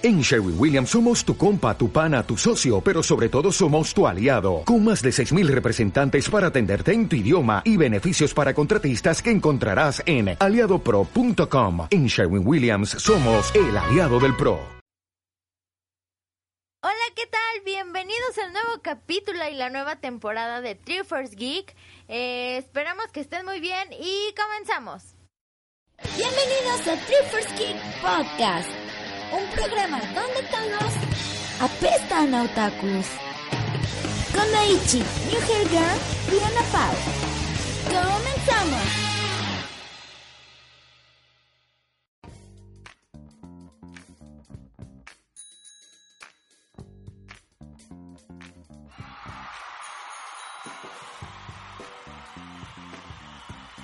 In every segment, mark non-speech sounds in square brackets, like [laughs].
En Sherwin Williams somos tu compa, tu pana, tu socio, pero sobre todo somos tu aliado, con más de 6.000 representantes para atenderte en tu idioma y beneficios para contratistas que encontrarás en aliadopro.com. En Sherwin Williams somos el aliado del PRO. Hola, ¿qué tal? Bienvenidos al nuevo capítulo y la nueva temporada de True First Geek. Eh, esperamos que estén muy bien y comenzamos. Bienvenidos a True First Geek Podcast un programa donde todos apestan a otakus. Con Daichi, New Hair Girl y Ana Pau. ¡Comenzamos!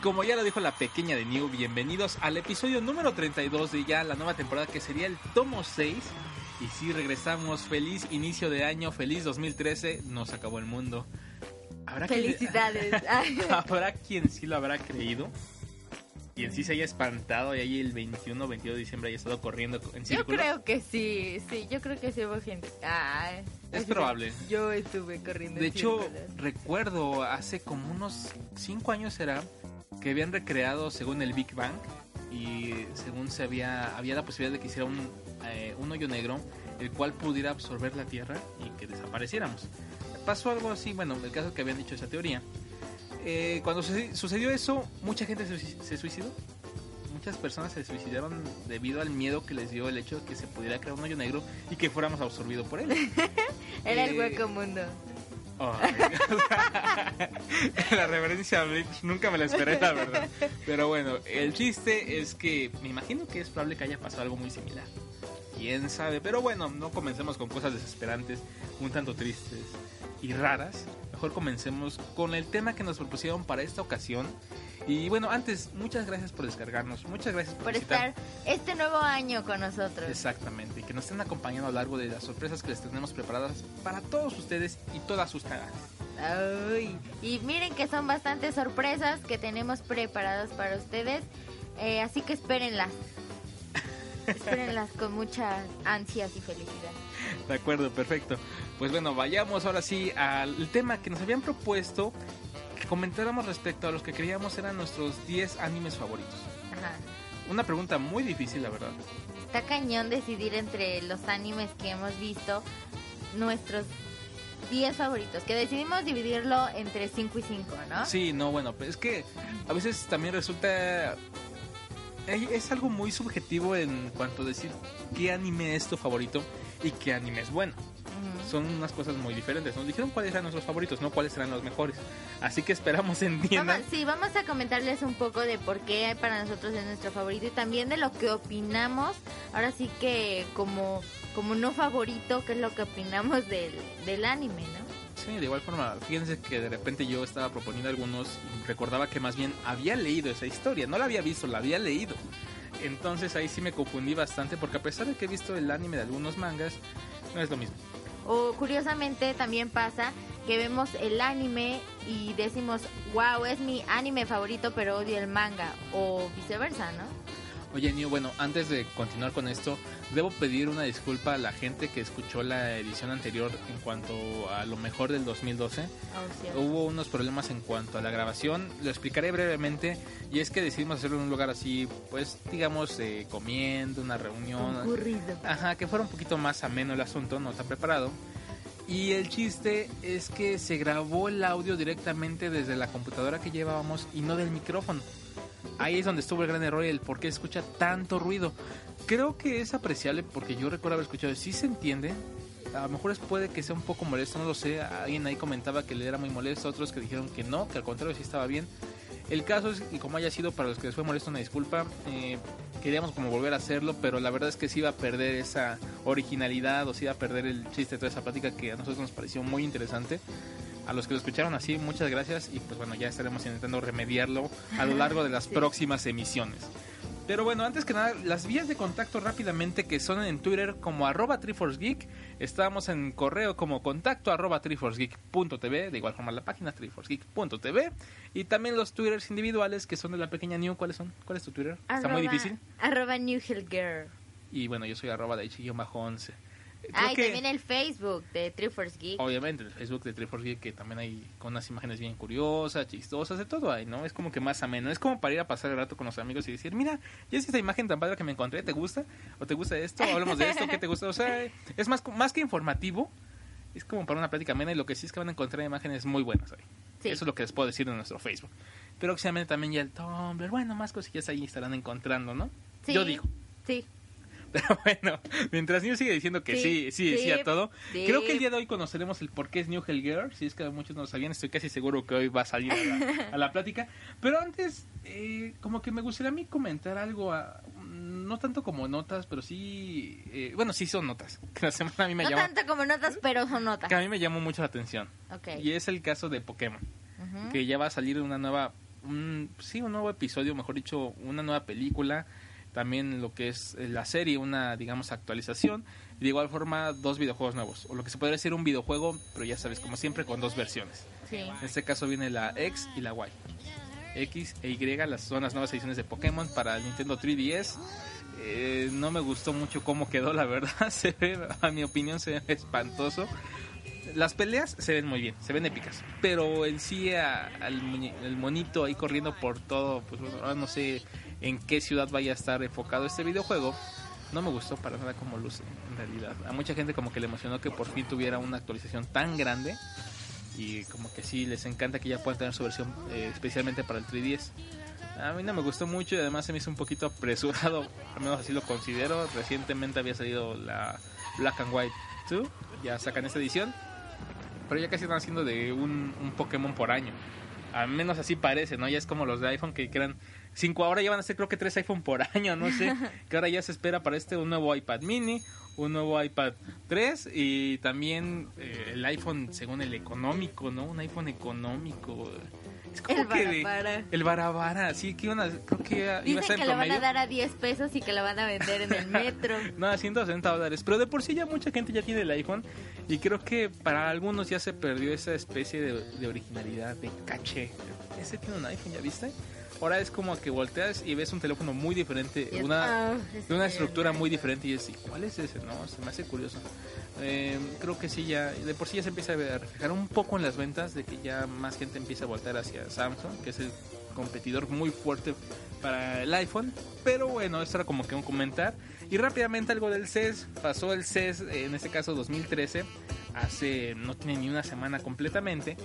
Como ya lo dijo la pequeña de New, bienvenidos al episodio número 32 de ya la nueva temporada que sería el tomo 6. Y si regresamos, feliz inicio de año, feliz 2013, nos acabó el mundo. Felicidades. [laughs] [laughs] habrá quien sí lo habrá creído y en sí se haya espantado y ahí el 21 22 de diciembre haya estado corriendo en círculo. Yo creo que sí, sí, yo creo que sí hubo gente. es probable. [laughs] Yo estuve corriendo. De hecho, recuerdo hace como unos 5 años era que habían recreado según el Big Bang y según se había había la posibilidad de que hiciera un, eh, un hoyo negro el cual pudiera absorber la Tierra y que desapareciéramos. Pasó algo así, bueno, el caso que habían dicho esa teoría. Eh, cuando sucedió eso, mucha gente se suicidó. Muchas personas se suicidaron debido al miedo que les dio el hecho de que se pudiera crear un hoyo negro y que fuéramos absorbidos por él. [laughs] Era el eh, hueco mundo. [laughs] la referencia nunca me la esperé, la verdad. Pero bueno, el chiste es que me imagino que es probable que haya pasado algo muy similar. Quién sabe, pero bueno, no comencemos con cosas desesperantes, un tanto tristes y raras. Mejor comencemos con el tema que nos propusieron para esta ocasión y bueno, antes, muchas gracias por descargarnos, muchas gracias por, estar este nuevo año con nosotros. Exactamente, y que nos estén acompañando a lo largo de las sorpresas que les tenemos preparadas para todos ustedes y todas sus cagas. y miren que son bastantes sorpresas que tenemos preparadas para ustedes, eh, así que espérenlas. [laughs] espérenlas con muchas ansias y felicidad. De acuerdo, perfecto. Pues bueno, vayamos ahora sí al tema que nos habían propuesto comentáramos respecto a los que creíamos eran nuestros 10 animes favoritos. Ajá. Una pregunta muy difícil, la verdad. Está cañón decidir entre los animes que hemos visto, nuestros 10 favoritos, que decidimos dividirlo entre 5 y 5, ¿no? Sí, no, bueno, pues es que a veces también resulta... Es algo muy subjetivo en cuanto a decir qué anime es tu favorito y qué anime es bueno son unas cosas muy diferentes. Nos dijeron cuáles eran nuestros favoritos, no cuáles eran los mejores. Así que esperamos entiendan. sí, vamos a comentarles un poco de por qué para nosotros es nuestro favorito y también de lo que opinamos. Ahora sí que como, como no favorito, qué es lo que opinamos del, del anime, ¿no? Sí, de igual forma, fíjense que de repente yo estaba proponiendo algunos y recordaba que más bien había leído esa historia, no la había visto, la había leído. Entonces ahí sí me confundí bastante porque a pesar de que he visto el anime de algunos mangas, no es lo mismo. O curiosamente también pasa que vemos el anime y decimos, wow, es mi anime favorito, pero odio el manga. O viceversa, ¿no? Oye, Nio, bueno, antes de continuar con esto, debo pedir una disculpa a la gente que escuchó la edición anterior en cuanto a lo mejor del 2012. Hubo unos problemas en cuanto a la grabación, lo explicaré brevemente, y es que decidimos hacerlo en un lugar así, pues digamos, eh, comiendo, una reunión. Concurrido. Ajá, que fuera un poquito más ameno el asunto, no está preparado. Y el chiste es que se grabó el audio directamente desde la computadora que llevábamos y no del micrófono. Ahí es donde estuvo el gran error y el por qué escucha tanto ruido. Creo que es apreciable porque yo recuerdo haber escuchado, sí se entiende. A lo mejor puede que sea un poco molesto, no lo sé. Alguien ahí comentaba que le era muy molesto, otros que dijeron que no, que al contrario sí estaba bien. El caso es, y como haya sido para los que les fue molesto, una disculpa. Eh, queríamos como volver a hacerlo, pero la verdad es que sí iba a perder esa originalidad o sí iba a perder el chiste de toda esa plática que a nosotros nos pareció muy interesante. A los que lo escucharon así, muchas gracias y pues bueno, ya estaremos intentando remediarlo a lo largo de las [laughs] próximas emisiones. Pero bueno, antes que nada, las vías de contacto rápidamente que son en Twitter como arroba Geek. Estamos en correo como contacto arroba triforcegeek.tv, de igual forma la página triforcegeek.tv. Y también los Twitters individuales que son de la pequeña New. ¿Cuáles son? ¿Cuál es tu Twitter? Está muy difícil. Arroba New Y bueno, yo soy arroba daichi-11. Creo Ah, y que- también el Facebook de True Force Geek. Obviamente, el Facebook de Triforce Geek, que también hay con unas imágenes bien curiosas, chistosas, de todo hay, ¿no? Es como que más ameno. Es como para ir a pasar el rato con los amigos y decir, mira, ya es esta imagen tan padre que me encontré, ¿te gusta? ¿O te gusta esto? Hablemos de esto, ¿qué te gusta? O sea, es más, más que informativo, es como para una plática amena y lo que sí es que van a encontrar imágenes muy buenas ahí. Sí. Eso es lo que les puedo decir de nuestro Facebook. Próximamente también ya el Tumblr, bueno, más cosillas ahí estarán encontrando, ¿no? Sí, Yo digo. Sí. [laughs] Pero bueno, mientras New sigue diciendo que sí, Sí, sí, sí, sí, a todo, sí. creo que el día de hoy conoceremos el por qué es New Hell Girl. Si es que muchos no lo sabían, estoy casi seguro que hoy va a salir a la, a la plática. Pero antes, eh, como que me gustaría a mí comentar algo, a- no tanto como notas, pero sí, eh, bueno, sí son notas. [laughs] Que la semana a mí me No llamó, tanto como notas, pero son notas. que a mí me llamó mucho la atención. Y es el caso de Pokémon que ya va a salir una nueva, un, sí, un nuevo episodio, mejor dicho, una nueva película, también lo que es eh, la serie, una, digamos, actualización, y de igual forma dos videojuegos nuevos, o lo que se podría decir un videojuego, pero ya sabes, como siempre, con dos versiones. Sí. En este caso viene la X y la Y. X e Y, las son las nuevas ediciones de Pokémon para el Nintendo 3DS. Eh, no me gustó mucho cómo quedó, la verdad. [laughs] Se ve, a mi opinión, se ve espantoso. Las peleas se ven muy bien, se ven épicas. Pero en sí, a- al el monito ahí corriendo por todo, pues bueno, no sé en qué ciudad vaya a estar enfocado este videojuego. No me gustó para nada como luce, en realidad. A mucha gente como que le emocionó que por fin tuviera una actualización tan grande. Y como que sí, les encanta que ya puedan tener su versión eh, especialmente para el 3DS. A mí no me gustó mucho y además se me hizo un poquito apresurado, al menos así lo considero. Recientemente había salido la Black and White 2, ya sacan esta edición, pero ya casi están haciendo de un, un Pokémon por año. Al menos así parece, ¿no? Ya es como los de iPhone que eran cinco, ahora ya van a ser creo que tres iPhone por [laughs] año, no sé. [laughs] que ahora ya se espera para este un nuevo iPad mini, un nuevo iPad 3 y también eh, el iPhone según el económico, ¿no? Un iPhone económico. Es como El que de- barabara. el barabara, sí, que iban a, creo que iba a Dicen estar que le van a dar a 10 pesos y que la van a vender en el metro. [laughs] No, a 160 dólares. Pero de por sí ya mucha gente ya tiene el iPhone. Y creo que para algunos ya se perdió esa especie de, de originalidad, de caché. Ese tiene un iPhone, ¿ya viste? Ahora es como que volteas y ves un teléfono muy diferente. Y Una, ah, de una este, estructura muy diferente. Y es, ¿y cuál es ese? No, se me hace curioso. Eh, creo que sí, ya de por sí ya se empieza a reflejar un poco en las ventas de que ya más gente empieza a voltear hacia Samsung, que es el competidor muy fuerte para el iPhone. Pero bueno, esto era como que un comentar. Y rápidamente algo del CES. Pasó el CES, en este caso 2013, hace no tiene ni una semana completamente.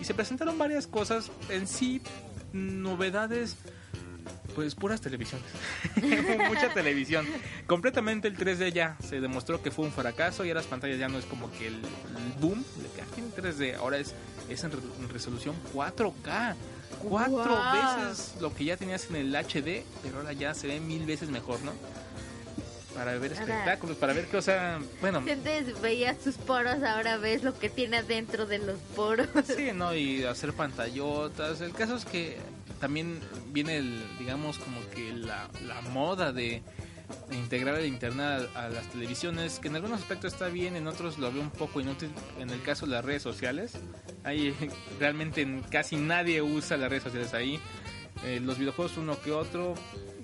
Y se presentaron varias cosas en sí, novedades. Pues puras televisiones. [laughs] Mucha televisión. Completamente el 3D ya se demostró que fue un fracaso y ahora las pantallas ya no es como que el, el boom de que aquí en 3D ahora es, es en, re- en resolución 4K. Cuatro veces lo que ya tenías en el HD, pero ahora ya se ve mil veces mejor, ¿no? Para ver espectáculos, para ver qué, o sea, bueno, antes veías sus poros, ahora ves lo que tiene adentro de los poros. Sí, ¿no? Y hacer pantallotas. El caso es que también viene, el, digamos, como que la, la moda de, de integrar el internet a, a las televisiones, que en algunos aspectos está bien, en otros lo veo un poco inútil. En el caso de las redes sociales, ahí [laughs] realmente casi nadie usa las redes sociales ahí. Eh, los videojuegos uno que otro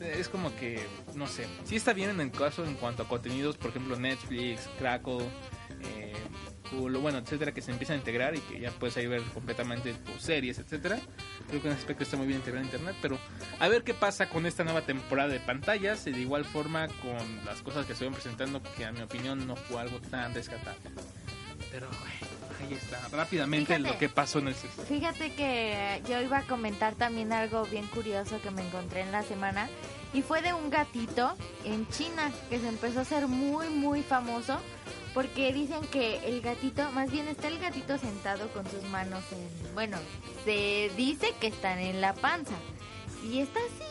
es como que no sé sí está bien en el caso en cuanto a contenidos por ejemplo Netflix Crackle eh, Hulu, bueno etcétera que se empiezan a integrar y que ya puedes ahí ver completamente tus series etcétera. Creo que en ese aspecto está muy bien integrado en internet pero a ver qué pasa con esta nueva temporada de pantallas y de igual forma con las cosas que se van presentando que a mi opinión no fue algo tan rescatable. Pero bueno, ahí está rápidamente Fíjate. lo que pasó en el CES. Fíjate que yo iba a comentar también algo bien curioso que me encontré en la semana y fue de un gatito en China que se empezó a hacer muy muy famoso porque dicen que el gatito, más bien está el gatito sentado con sus manos en, bueno, se dice que están en la panza y está así.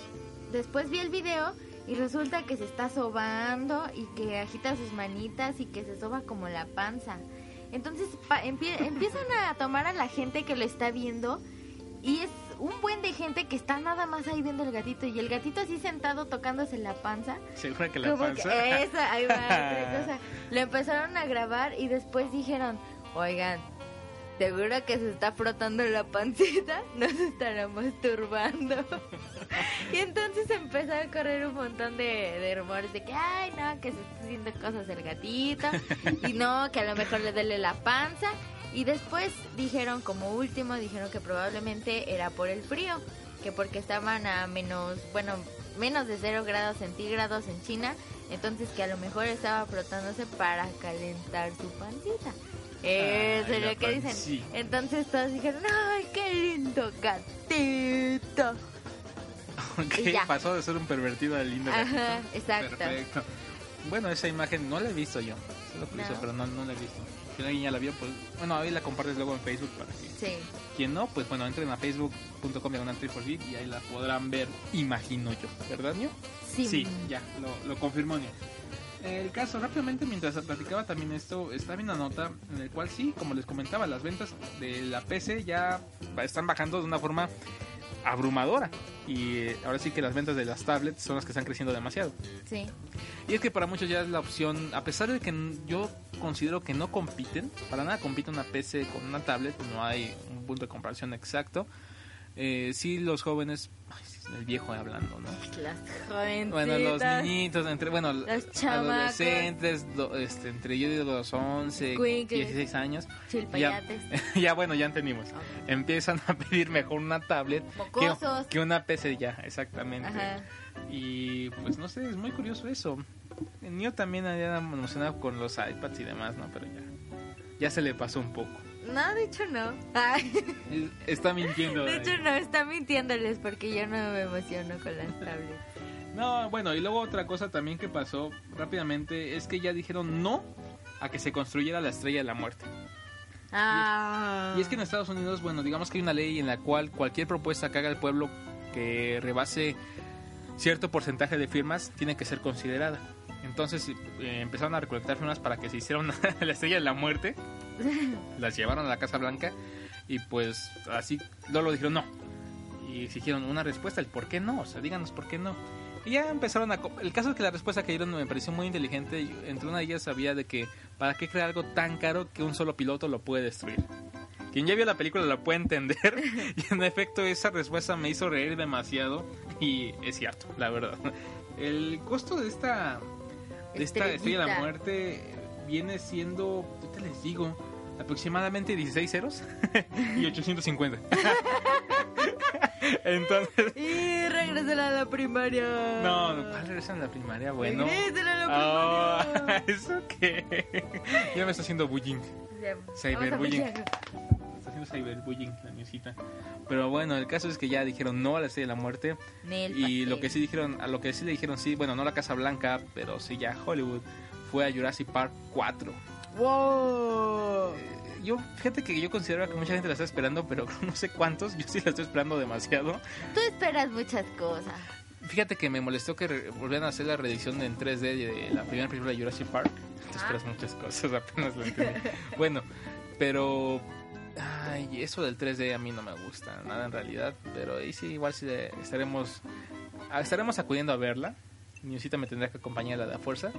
Después vi el video y resulta que se está sobando y que agita sus manitas y que se soba como la panza. Entonces pa- empie- empiezan a tomar a la gente que lo está viendo y es un buen de gente que está nada más ahí viendo el gatito y el gatito así sentado tocándose la panza. segura que la Como panza que eso, ahí va [laughs] cosa. Lo empezaron a grabar y después dijeron, oigan, seguro que se está frotando la pancita, [laughs] nos estará masturbando. [laughs] y entonces empezó a correr un montón de, de rumores de que, ay, no, que se está haciendo cosas el gatito, y no, que a lo mejor le duele la panza. Y después dijeron, como último, dijeron que probablemente era por el frío, que porque estaban a menos, bueno, menos de 0 grados centígrados en China, entonces que a lo mejor estaba frotándose para calentar su pancita. Eso es lo que dicen. Entonces todos dijeron, ay, qué lindo gatito. ¿Qué Y ya. pasó de ser un pervertido a lindo Ajá, exacto. Perfecto. Bueno, esa imagen no la he visto yo. Sí lo puse, No. pero no, no la he visto. Si alguien ya la vio, pues bueno, ahí la compartes luego en Facebook para que Sí. quien no, pues bueno, entren a facebook.com diagonal y ahí la podrán ver, imagino yo, ¿verdad, Nio? Sí. Sí, ya, lo, lo confirmó Nio. El caso, rápidamente, mientras platicaba también esto, está bien una nota en el cual sí, como les comentaba, las ventas de la PC ya están bajando de una forma abrumadora. Y eh, ahora sí que las ventas de las tablets son las que están creciendo demasiado. Sí. Y es que para muchos ya es la opción, a pesar de que yo considero que no compiten, para nada compite una PC con una tablet, no hay un punto de comparación exacto. Eh, sí, los jóvenes, ay, el viejo hablando, ¿no? Las jovencitas. Bueno, los niñitos, entre, bueno, Los adolescentes, do- este, entre yo digo los 11, Escuincles. 16 años, Chilpayates. [laughs] ya bueno, ya entendimos. Empiezan a pedir mejor una tablet que, una PC ya, exactamente. Ajá. Y pues no sé, es muy curioso eso. El mío también había emocionado con los iPads y demás, ¿no? Pero ya, ya se le pasó un poco. No, de hecho no. Ay, [laughs] Está mintiendo. de hecho no, está mintiéndoles porque yo no me emociono con las tablets. No, bueno, y luego otra cosa también que pasó rápidamente es que ya dijeron no a que se construyera la estrella de la muerte. Ah. Y es que en Estados Unidos, bueno, digamos que hay una ley en la cual cualquier propuesta que haga el pueblo que rebase cierto porcentaje de firmas tiene que ser considerada. Entonces eh, empezaron a recolectar firmas para que se hiciera una, [laughs] la estrella de la muerte. [laughs] Las llevaron a la Casa Blanca y pues así luego dijeron no. Y exigieron una respuesta, el por qué no, o sea, díganos por qué no. Y ya empezaron a... El caso es que la respuesta que dieron me pareció muy inteligente. Entre una de ellas había de que para qué crear algo tan caro que un solo piloto lo puede destruir. Quien ya vio la película la puede entender. [laughs] Y en efecto esa respuesta me hizo reír demasiado. Y es cierto, la verdad. El costo de esta... Esta estrella de la Estrellita. muerte viene siendo, ahorita les digo, aproximadamente 16 ceros [laughs] y 850. [laughs] Entonces, Y regresan a la primaria. no, ¿cuál regresan a la primaria? Bueno. Regresen a la Ah, primaria. [laughs] ¿Eso qué? Ya me está haciendo bullying. Cyberbullying. Haciendo cyberbullying la. Pero bueno, el caso es que ya dijeron no a la estrella de la muerte. Nel Y pastel. lo que sí dijeron, a lo que sí le dijeron sí, bueno, no la Casa Blanca, pero sí ya Hollywood, fue a Jurassic Park 4. ¡Wow! Eh, Yo, fíjate que yo considero que mucha gente la está esperando, pero [laughs] no sé cuántos, yo sí la estoy esperando demasiado. Tú esperas muchas cosas. Fíjate que me molestó que volvieran a hacer la reedición en 3D de la primera película de Jurassic Park. Ah. esperas muchas cosas, [laughs] apenas lo entendí. bueno, pero... Ay, eso del 3D a mí no me gusta nada en realidad, pero ahí sí, igual sí estaremos, estaremos acudiendo a verla. Niusita me tendrá que acompañar a la fuerza.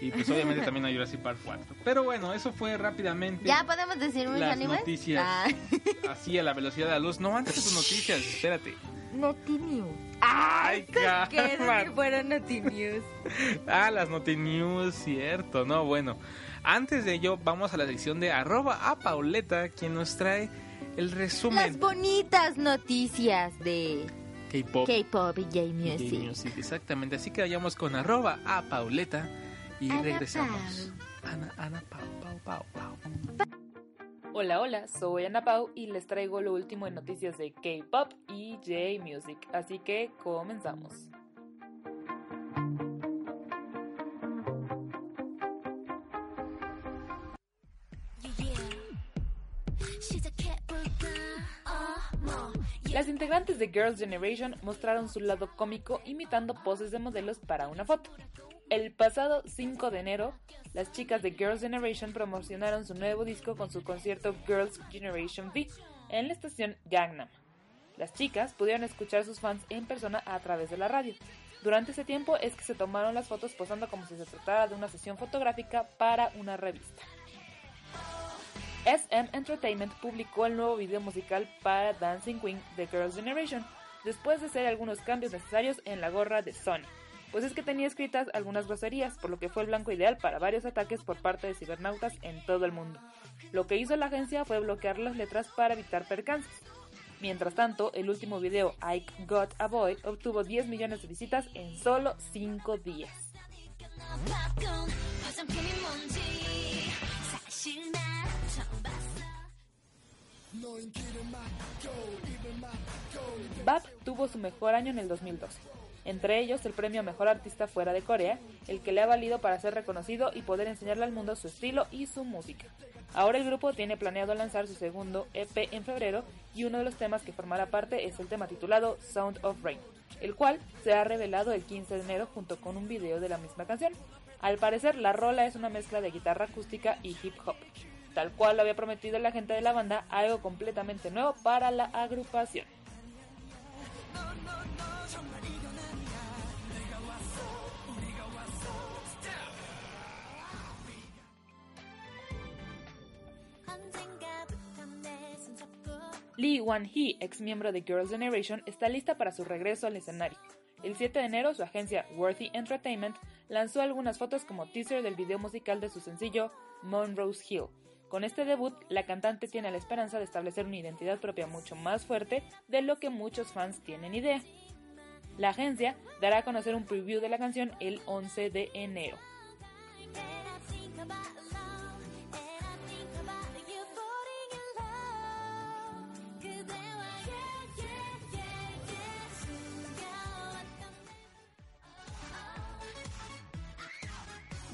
Y pues obviamente también a Jurassic Park 4. Pero bueno, eso fue rápidamente ¿Ya podemos decir las animes? noticias. Ah, [laughs] así a la velocidad de la luz. No, antes de tus noticias, espérate. Noti News. Ay, [laughs] ¿Qué es si cálmate. fuera Noti News? [laughs] Ah, las Notinews, cierto, no, bueno. Antes de ello, vamos a la sección de arroba a Pauleta, quien nos trae el Las resumen bonitas noticias de K-pop K-pop y J-Music. J-Music. Exactamente, así que vayamos con arroba a Pauleta y Ana regresamos. Ana, Ana, Pau, Pau, Pau, Pau. Hola, hola, soy Ana Pau y les traigo lo último en noticias de K-pop y J-Music, así que comenzamos. Las integrantes de Girls' Generation mostraron su lado cómico imitando poses de modelos para una foto. El pasado 5 de enero, las chicas de Girls' Generation promocionaron su nuevo disco con su concierto Girls' Generation V en la estación Gangnam. Las chicas pudieron escuchar a sus fans en persona a través de la radio. Durante ese tiempo es que se tomaron las fotos posando como si se tratara de una sesión fotográfica para una revista. SM Entertainment publicó el nuevo video musical para Dancing Queen de Girls' Generation, después de hacer algunos cambios necesarios en la gorra de Sony, pues es que tenía escritas algunas groserías, por lo que fue el blanco ideal para varios ataques por parte de cibernautas en todo el mundo. Lo que hizo la agencia fue bloquear las letras para evitar percances. Mientras tanto, el último video, I Got a Boy, obtuvo 10 millones de visitas en solo 5 días. Bap tuvo su mejor año en el 2012. Entre ellos, el premio Mejor Artista Fuera de Corea, el que le ha valido para ser reconocido y poder enseñarle al mundo su estilo y su música. Ahora el grupo tiene planeado lanzar su segundo EP en febrero y uno de los temas que formará parte es el tema titulado Sound of Rain, el cual se ha revelado el 15 de enero junto con un video de la misma canción. Al parecer, la rola es una mezcla de guitarra acústica y hip hop, tal cual lo había prometido la gente de la banda, algo completamente nuevo para la agrupación. Lee Wan-hee, ex miembro de Girls' Generation, está lista para su regreso al escenario. El 7 de enero, su agencia Worthy Entertainment lanzó algunas fotos como teaser del video musical de su sencillo Monroe's Hill. Con este debut, la cantante tiene la esperanza de establecer una identidad propia mucho más fuerte de lo que muchos fans tienen idea. La agencia dará a conocer un preview de la canción el 11 de enero.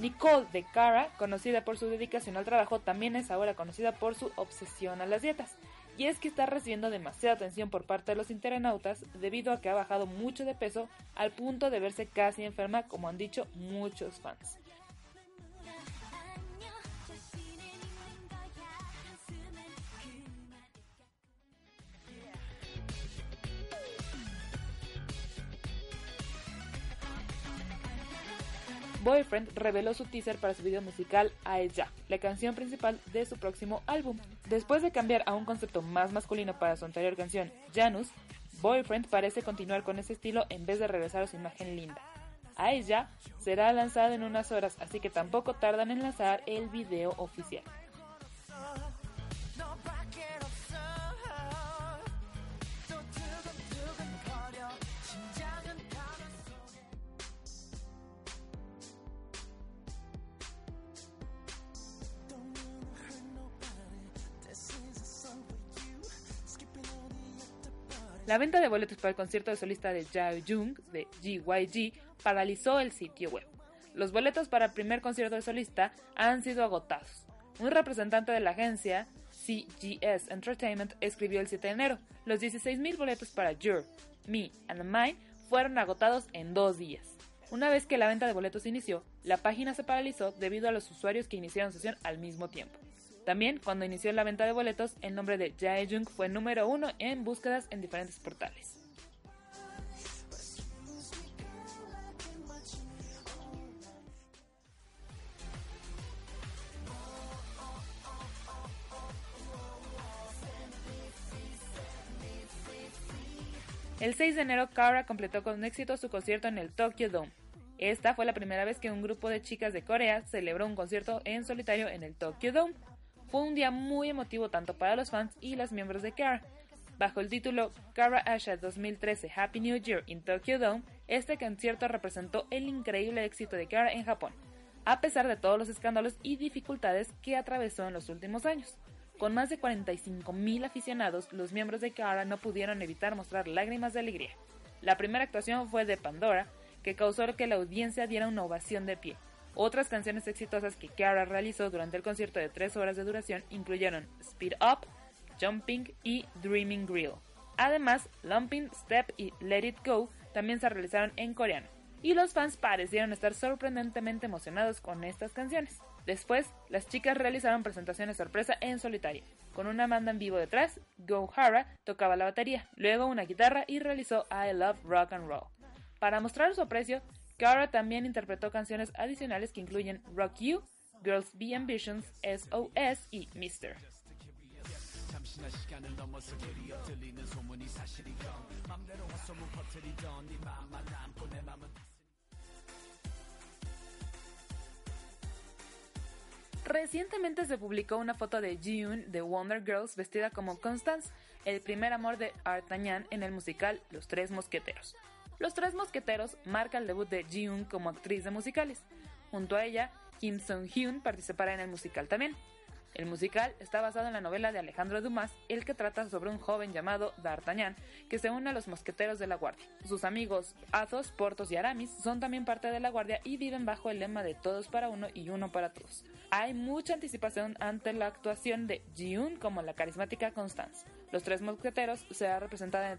Nicole de Cara, conocida por su dedicación al trabajo, también es ahora conocida por su obsesión a las dietas. Y es que está recibiendo demasiada atención por parte de los internautas debido a que ha bajado mucho de peso al punto de verse casi enferma, como han dicho muchos fans. Boyfriend reveló su teaser para su video musical Ella, la canción principal de su próximo álbum. Después de cambiar a un concepto más masculino para su anterior canción, Janus, Boyfriend parece continuar con ese estilo en vez de regresar a su imagen linda. Ella será lanzada en unas horas, así que tampoco tardan en lanzar el video oficial. La venta de boletos para el concierto de solista de Jae Jung de GYG paralizó el sitio web. Los boletos para el primer concierto de solista han sido agotados. Un representante de la agencia CGS Entertainment escribió el 7 de enero. Los 16.000 boletos para Your, Me and Mine fueron agotados en dos días. Una vez que la venta de boletos inició, la página se paralizó debido a los usuarios que iniciaron sesión al mismo tiempo. También, cuando inició la venta de boletos, el nombre de Jae-jung fue número uno en búsquedas en diferentes portales. El 6 de enero, Kara completó con éxito su concierto en el Tokyo Dome. Esta fue la primera vez que un grupo de chicas de Corea celebró un concierto en solitario en el Tokyo Dome. Fue un día muy emotivo tanto para los fans y los miembros de Kara. Bajo el título Kara Asha 2013 Happy New Year in Tokyo Dome, este concierto representó el increíble éxito de Kara en Japón, a pesar de todos los escándalos y dificultades que atravesó en los últimos años. Con más de 45.000 aficionados, los miembros de Kara no pudieron evitar mostrar lágrimas de alegría. La primera actuación fue de Pandora, que causó que la audiencia diera una ovación de pie. Otras canciones exitosas que Kiara realizó durante el concierto de 3 horas de duración incluyeron Speed Up, Jumping y Dreaming Grill. Además, Lumping, Step y Let It Go también se realizaron en coreano, y los fans parecieron estar sorprendentemente emocionados con estas canciones. Después, las chicas realizaron presentaciones sorpresa en solitario. Con una banda en vivo detrás, Go Hara tocaba la batería, luego una guitarra y realizó I Love Rock and Roll. Para mostrar su aprecio, Cara también interpretó canciones adicionales que incluyen Rock You, Girls Be Ambitions, SOS y Mr. Recientemente se publicó una foto de June de Wonder Girls vestida como Constance, el primer amor de Artagnan en el musical Los Tres Mosqueteros. Los Tres Mosqueteros marca el debut de June como actriz de musicales. Junto a ella, Kim Sung-hyun participará en el musical también. El musical está basado en la novela de Alejandro Dumas, el que trata sobre un joven llamado D'Artagnan que se une a los mosqueteros de la Guardia. Sus amigos Athos, Portos y Aramis son también parte de la Guardia y viven bajo el lema de todos para uno y uno para todos. Hay mucha anticipación ante la actuación de Jiun como la carismática Constance. Los tres mosqueteros será representada en...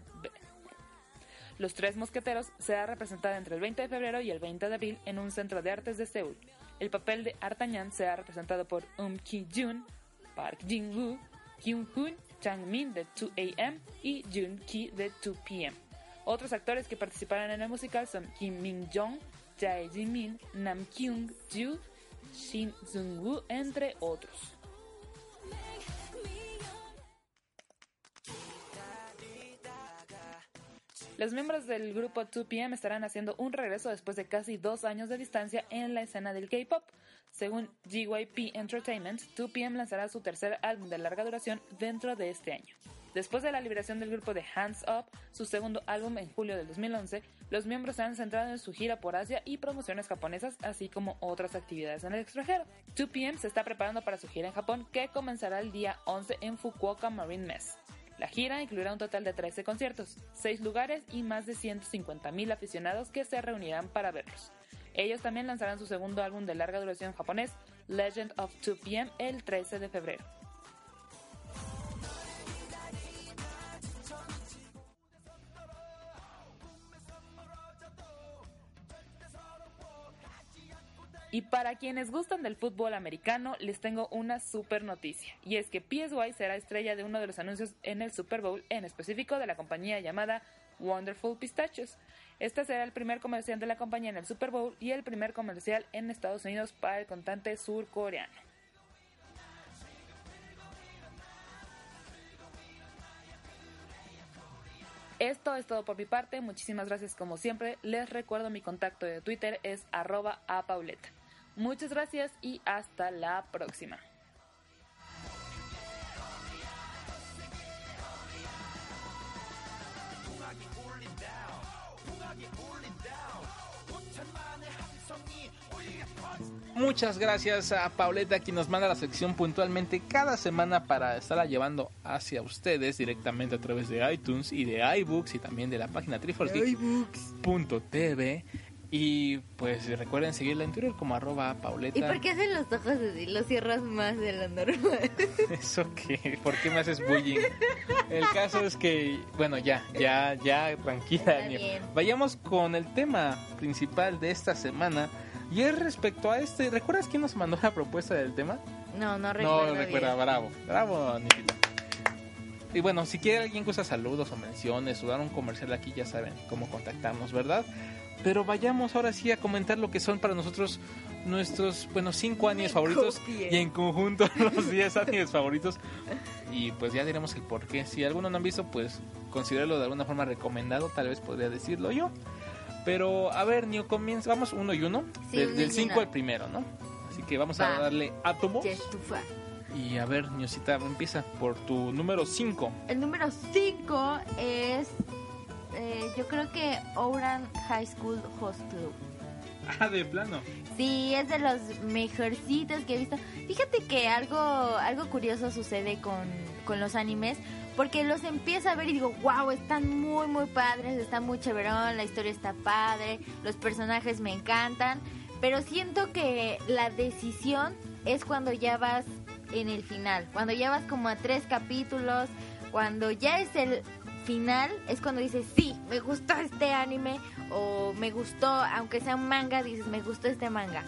Los Tres Mosqueteros será representada entre el 20 de febrero y el 20 de abril en un centro de artes de Seúl. El papel de Artagnan será representado por Um Ki-jun, Park Jin-woo, Kyung-hoon, Chang-min de 2AM y Jun-ki de 2PM. Otros actores que participarán en el musical son Kim Min-jong, Jae Ji-min, Nam Kyung-ju, Shin Sung-woo, entre otros. Los miembros del grupo 2PM estarán haciendo un regreso después de casi dos años de distancia en la escena del K-pop. Según GYP Entertainment, 2PM lanzará su tercer álbum de larga duración dentro de este año. Después de la liberación del grupo de Hands Up, su segundo álbum en julio del 2011, los miembros se han centrado en su gira por Asia y promociones japonesas, así como otras actividades en el extranjero. 2PM se está preparando para su gira en Japón, que comenzará el día 11 en Fukuoka Marine Mess. La gira incluirá un total de 13 conciertos, 6 lugares y más de 150.000 aficionados que se reunirán para verlos. Ellos también lanzarán su segundo álbum de larga duración japonés, Legend of 2PM, el 13 de febrero. Y para quienes gustan del fútbol americano, les tengo una super noticia. Y es que PSY será estrella de uno de los anuncios en el Super Bowl, en específico de la compañía llamada Wonderful Pistachios. Este será el primer comercial de la compañía en el Super Bowl y el primer comercial en Estados Unidos para el cantante surcoreano. Esto es todo por mi parte, muchísimas gracias como siempre. Les recuerdo mi contacto de Twitter es arroba a Pauleta. Muchas gracias y hasta la próxima. Muchas gracias a Pauleta quien nos manda la sección puntualmente cada semana para estarla llevando hacia ustedes directamente a través de iTunes y de iBooks y también de la página triforgeek.tv. Y pues recuerden seguirla en Twitter como arroba Pauleta. ¿Y por qué hacen los ojos así? Los cierras más de lo normal. [laughs] ¿Eso qué? ¿Por qué me haces bullying? El caso es que, bueno, ya, ya, ya, tranquila. Vayamos con el tema principal de esta semana. Y es respecto a este. ¿Recuerdas quién nos mandó la propuesta del tema? No, no recuerdo. no recuerda, bien. bravo. Bravo, Nikita. Y bueno, si quiere alguien que usa saludos o menciones o dar un comercial aquí, ya saben cómo contactarnos, ¿verdad? Pero vayamos ahora sí a comentar lo que son para nosotros nuestros, bueno, cinco animes favoritos y en conjunto [laughs] los 10 animes favoritos. Y pues ya diremos el por qué. Si alguno no han visto, pues considéralo de alguna forma recomendado, tal vez podría decirlo yo. Pero a ver, Nio, comienza, vamos uno y uno. Sí, del y 5 uno. al primero, ¿no? Así que vamos Va. a darle átomos. Y a ver, Niosita, empieza por tu número 5. El número 5 es. Eh, yo creo que Oran High School Host Club. Ah, de plano. Sí, es de los mejorcitos que he visto. Fíjate que algo, algo curioso sucede con, con los animes. Porque los empiezo a ver y digo, wow, están muy, muy padres, está muy chéverón, la historia está padre, los personajes me encantan. Pero siento que la decisión es cuando ya vas en el final, cuando ya vas como a tres capítulos, cuando ya es el final, es cuando dices, sí, me gustó este anime, o me gustó, aunque sea un manga, dices, me gustó este manga.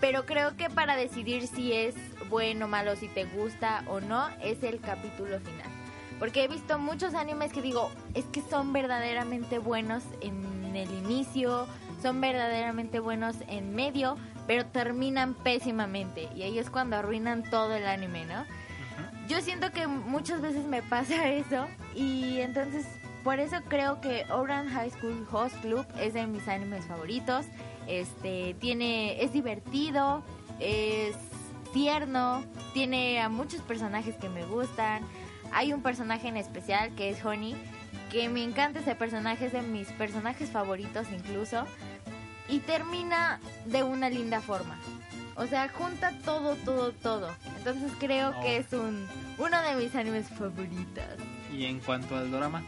Pero creo que para decidir si es bueno o malo, si te gusta o no, es el capítulo final. Porque he visto muchos animes que digo, es que son verdaderamente buenos en el inicio, son verdaderamente buenos en medio, pero terminan pésimamente. Y ahí es cuando arruinan todo el anime, ¿no? Yo siento que muchas veces me pasa [laughs] eso y entonces por eso creo que Oran High School Host Club es de mis animes favoritos. Este tiene es divertido, es tierno, tiene a muchos personajes que me gustan. Hay un personaje en especial que es Honey, que me encanta ese personaje, es de mis personajes favoritos incluso. Y termina de una linda forma. O sea, junta todo, todo, todo. Entonces creo Oh. que es un uno de mis animes favoritos. Y en cuanto al drama,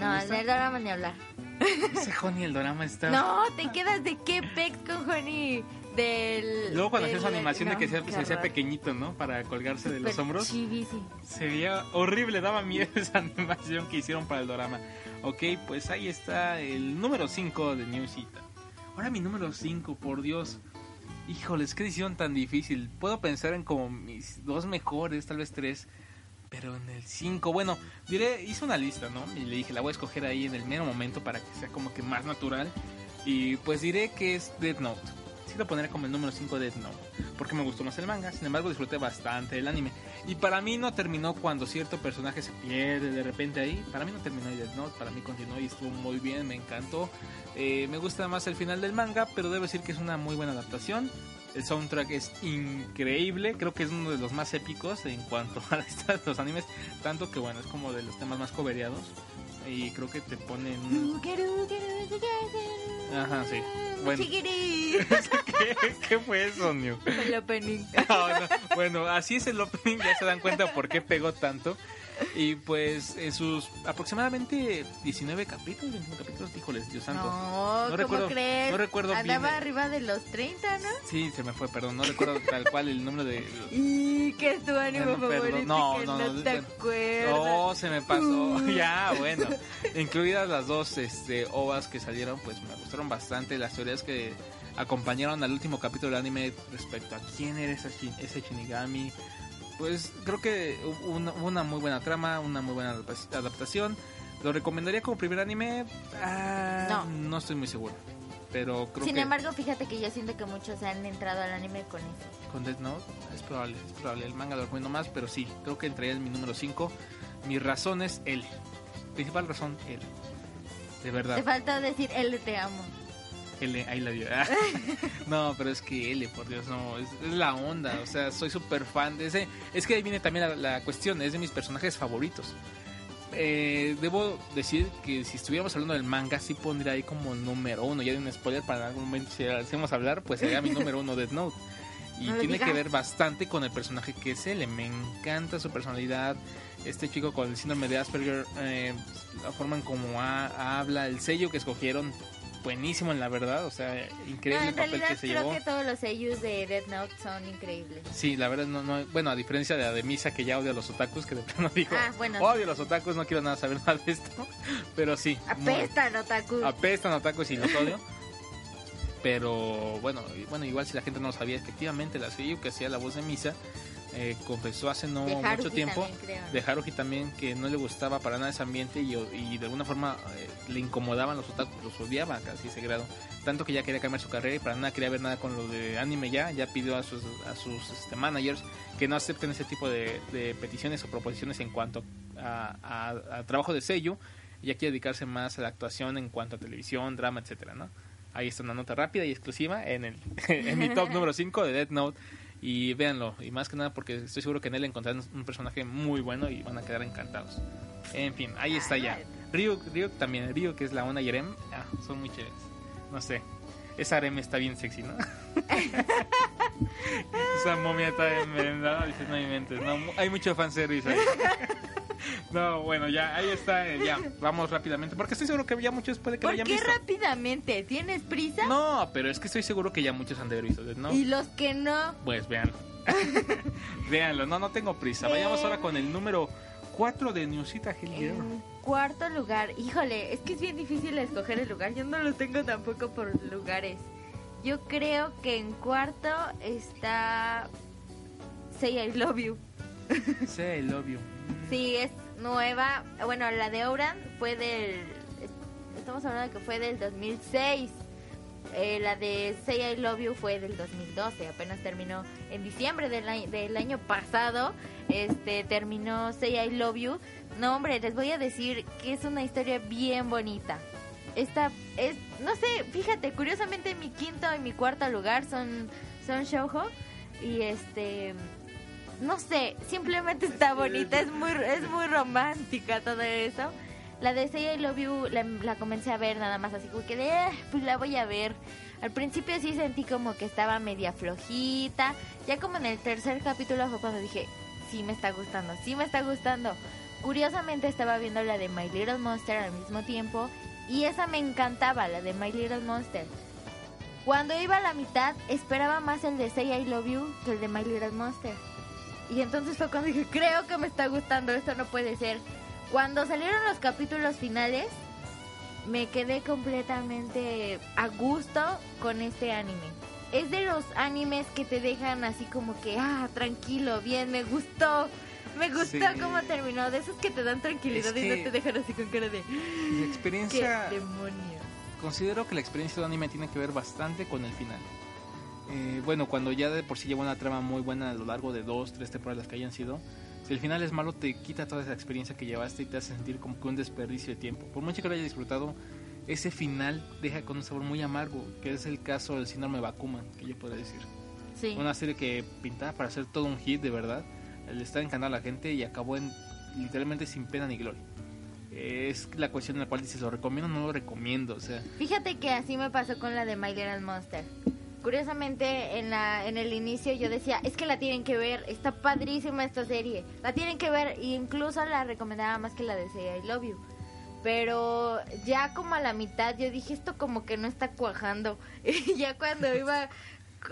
No, gusta? el drama ni hablar. ese Honey, el drama está... No, te quedas de qué pex con Honey del... Luego cuando hacía su del- animación de que se, hacía pequeñito, ¿no? Para colgarse de los hombros. chivísimo. Se veía horrible, daba miedo [laughs] esa animación que hicieron para el drama. Ok, pues ahí está el número 5 de Newsita. Ahora mi número 5, por Dios. Híjoles, qué decisión tan difícil. Puedo pensar en como mis dos mejores, tal vez tres. Pero en el 5, bueno, diré, hice una lista, ¿no? Y le dije, la voy a escoger ahí en el mero momento para que sea como que más natural. Y pues diré que es Death Note. Lo pondré como el número 5 de Death Note. Porque me gustó más el manga. Sin embargo, disfruté bastante el anime. Y para mí no terminó cuando cierto personaje se pierde de repente ahí. Para mí no terminó ahí Death Note. Para mí continuó y estuvo muy bien. Me encantó. Eh, me gusta más el final del manga. Pero debo decir que es una muy buena adaptación. El soundtrack es increíble. Creo que es uno de los más épicos en cuanto [laughs] a los animes. Tanto que bueno, es como de los temas más cobereados. Y creo que te ponen... Ajá, sí. Bueno. [laughs] ¿Qué, qué fue eso, New? El opening. No. Bueno, así es el opening, ya se dan cuenta por qué pegó tanto. Y pues en sus aproximadamente 19 capítulos, 21 capítulos, híjoles, Dios santo. No, No ¿cómo recuerdo- crees? no recuerdo Andaba bien. arriba de los 30, ¿no? Sí, se me fue, perdón, no recuerdo tal cual el número de... [laughs] Y que es tu perdón. favorito No, que no, no, no, te bueno. acuerdas. No, se me pasó. [laughs] ya, bueno. Incluidas las dos este, ovas que salieron, pues me gustaron bastante. Las teorías que acompañaron al último capítulo del anime respecto a quién era ese, ese Shinigami. Pues creo que hubo una, una muy buena trama, una muy buena adapta- adaptación. ¿Lo recomendaría como primer anime? Ah, No. estoy muy seguro. Pero creo Sin que embargo, fíjate que yo siento que muchos han entrado al anime con eso. con Death Note es probable, es probable. El manga lo recomiendo más, pero sí, creo que entraría en mi número 5. Mi razón es él. Principal razón, él. De verdad. Te falta decir, él te amo. L, ahí la dio. no, pero es que L, por Dios, no, es, es la onda. O sea, soy súper fan de ese. Es que ahí viene también la, la cuestión, es de mis personajes favoritos. Eh, debo decir que si estuviéramos hablando del manga, sí pondría ahí como número uno. Ya de un spoiler para algún momento, si hacemos hablar, pues sería mi número uno Death Note. Y [laughs] No tiene que ver bastante con el personaje que es él. Me encanta su personalidad. Este chico con el síndrome de Asperger, eh, la forma en cómo ha- habla, el sello que escogieron, buenísimo en la verdad. O sea, No, increíble en el papel realidad que se creo llevó. que todos los sellos de Death Note son increíbles. Sí, la verdad, no, no, bueno, a diferencia de la de Misa que ya odia a los otakus, que de plano [laughs] dijo, Ah, bueno. odio a los otakus, no quiero nada saber nada de esto. [laughs] Pero sí, muy- Apestan, otaku. apestan otakus y los odio. Pero bueno, bueno, igual si la gente no lo sabía, efectivamente la seiyuu que hacía la voz de Misa eh, confesó hace no De mucho tiempo de Haruhi también que no le gustaba para nada ese ambiente y, y de alguna forma eh, le incomodaban los otakus, los odiaba casi ese grado. Tanto que ya quería cambiar su carrera y para nada quería ver nada con lo de anime ya. Ya pidió a sus, a sus este, managers que no acepten ese tipo de, de peticiones o proposiciones en cuanto a, a- a trabajo de sello. Ya quiere dedicarse más a la actuación en cuanto a televisión, drama, etcétera, ¿no? Ahí está una nota rápida y exclusiva en, el, [laughs] en mi top número 5 de Death Note. Y véanlo, y más que nada porque estoy seguro que en él encontrarán un personaje muy bueno y van a quedar encantados. En fin, ahí está ya. Ryuk, Ryuk también, Ryuk que es la Ona y Erem, ah, son muy chéveres. No sé, esa Erem está bien sexy, ¿no? [laughs] esa momia está bien merendada, dices, no inventes, no, hay mucho fanservice ahí. [laughs] no, bueno, ya, ahí está, eh, ya, vamos rápidamente, porque estoy seguro que ya muchos puede que lo ¿Por hayan qué visto. rápidamente? ¿Tienes prisa? No, pero es que estoy seguro que ya muchos han de haber visto, ¿no? Y los que no. Pues véanlo. [laughs] véanlo, no, no tengo prisa. Vayamos ahora con el número 4 de Newsita Girl. En cuarto lugar, híjole, es que es bien difícil escoger el lugar. Yo no lo tengo tampoco por lugares. Yo creo que en cuarto está Say I Love You. Say I love you. Sí, es nueva. Bueno, la de Ouran fue del. Estamos hablando que fue del 2006. Eh, la de Say I Love You fue del 2010. 2012. Apenas terminó en diciembre del, año- del año pasado. Este terminó Say I Love You. No, hombre, les voy a decir que es una historia bien bonita. Esta es, no sé, fíjate, curiosamente mi quinto y mi cuarto lugar son, son Shoujo. Y este, no sé, simplemente está bonita, es muy, es muy romántica todo eso. La de Say I Love You la, la comencé a ver nada más así como que de, "Ah, pues la voy a ver. Al principio sí sentí como que estaba media flojita. Ya como en el tercer capítulo fue cuando dije, sí me está gustando, sí me está gustando. Curiosamente estaba viendo la de My Little Monster al mismo tiempo y esa me encantaba, la de My Little Monster. Cuando iba a la mitad esperaba más el de Say I Love You que el de My Little Monster. Y entonces fue cuando dije, creo que me está gustando, esto no puede ser. Cuando salieron los capítulos finales, me quedé completamente a gusto con este anime. Es de los animes que te dejan así como que, ah, tranquilo, bien, me gustó. Me gustó Sí. cómo terminó. De esos que te dan tranquilidad Es y no te dejan así con cara de, ¿qué experiencia... demonios? Considero que la experiencia de un anime tiene que ver bastante con el final. Eh, bueno, cuando ya de por sí lleva una trama muy buena a lo largo de dos, tres temporadas que hayan sido, si el final es malo te quita toda esa experiencia que llevaste y te hace sentir como que un desperdicio de tiempo. Por mucho que lo hayas disfrutado, ese final deja con un sabor muy amargo, que es el caso del síndrome Bakuman, que yo puedo decir. Sí. Una serie que pintaba para hacer todo un hit de verdad, le está encantando a la gente y acabó en literalmente sin pena ni gloria. Es la cuestión en la cual dices, ¿lo recomiendo o no lo recomiendo? O sea, Fíjate que así me pasó con la de My Little Monster. Curiosamente, en, la, en el inicio yo decía, es que la tienen que ver, está padrísima esta serie, la tienen que ver, e incluso la recomendaba más que la de Say I Love You. Pero ya como a la mitad yo dije, esto como que no está cuajando. [laughs] Y ya cuando iba,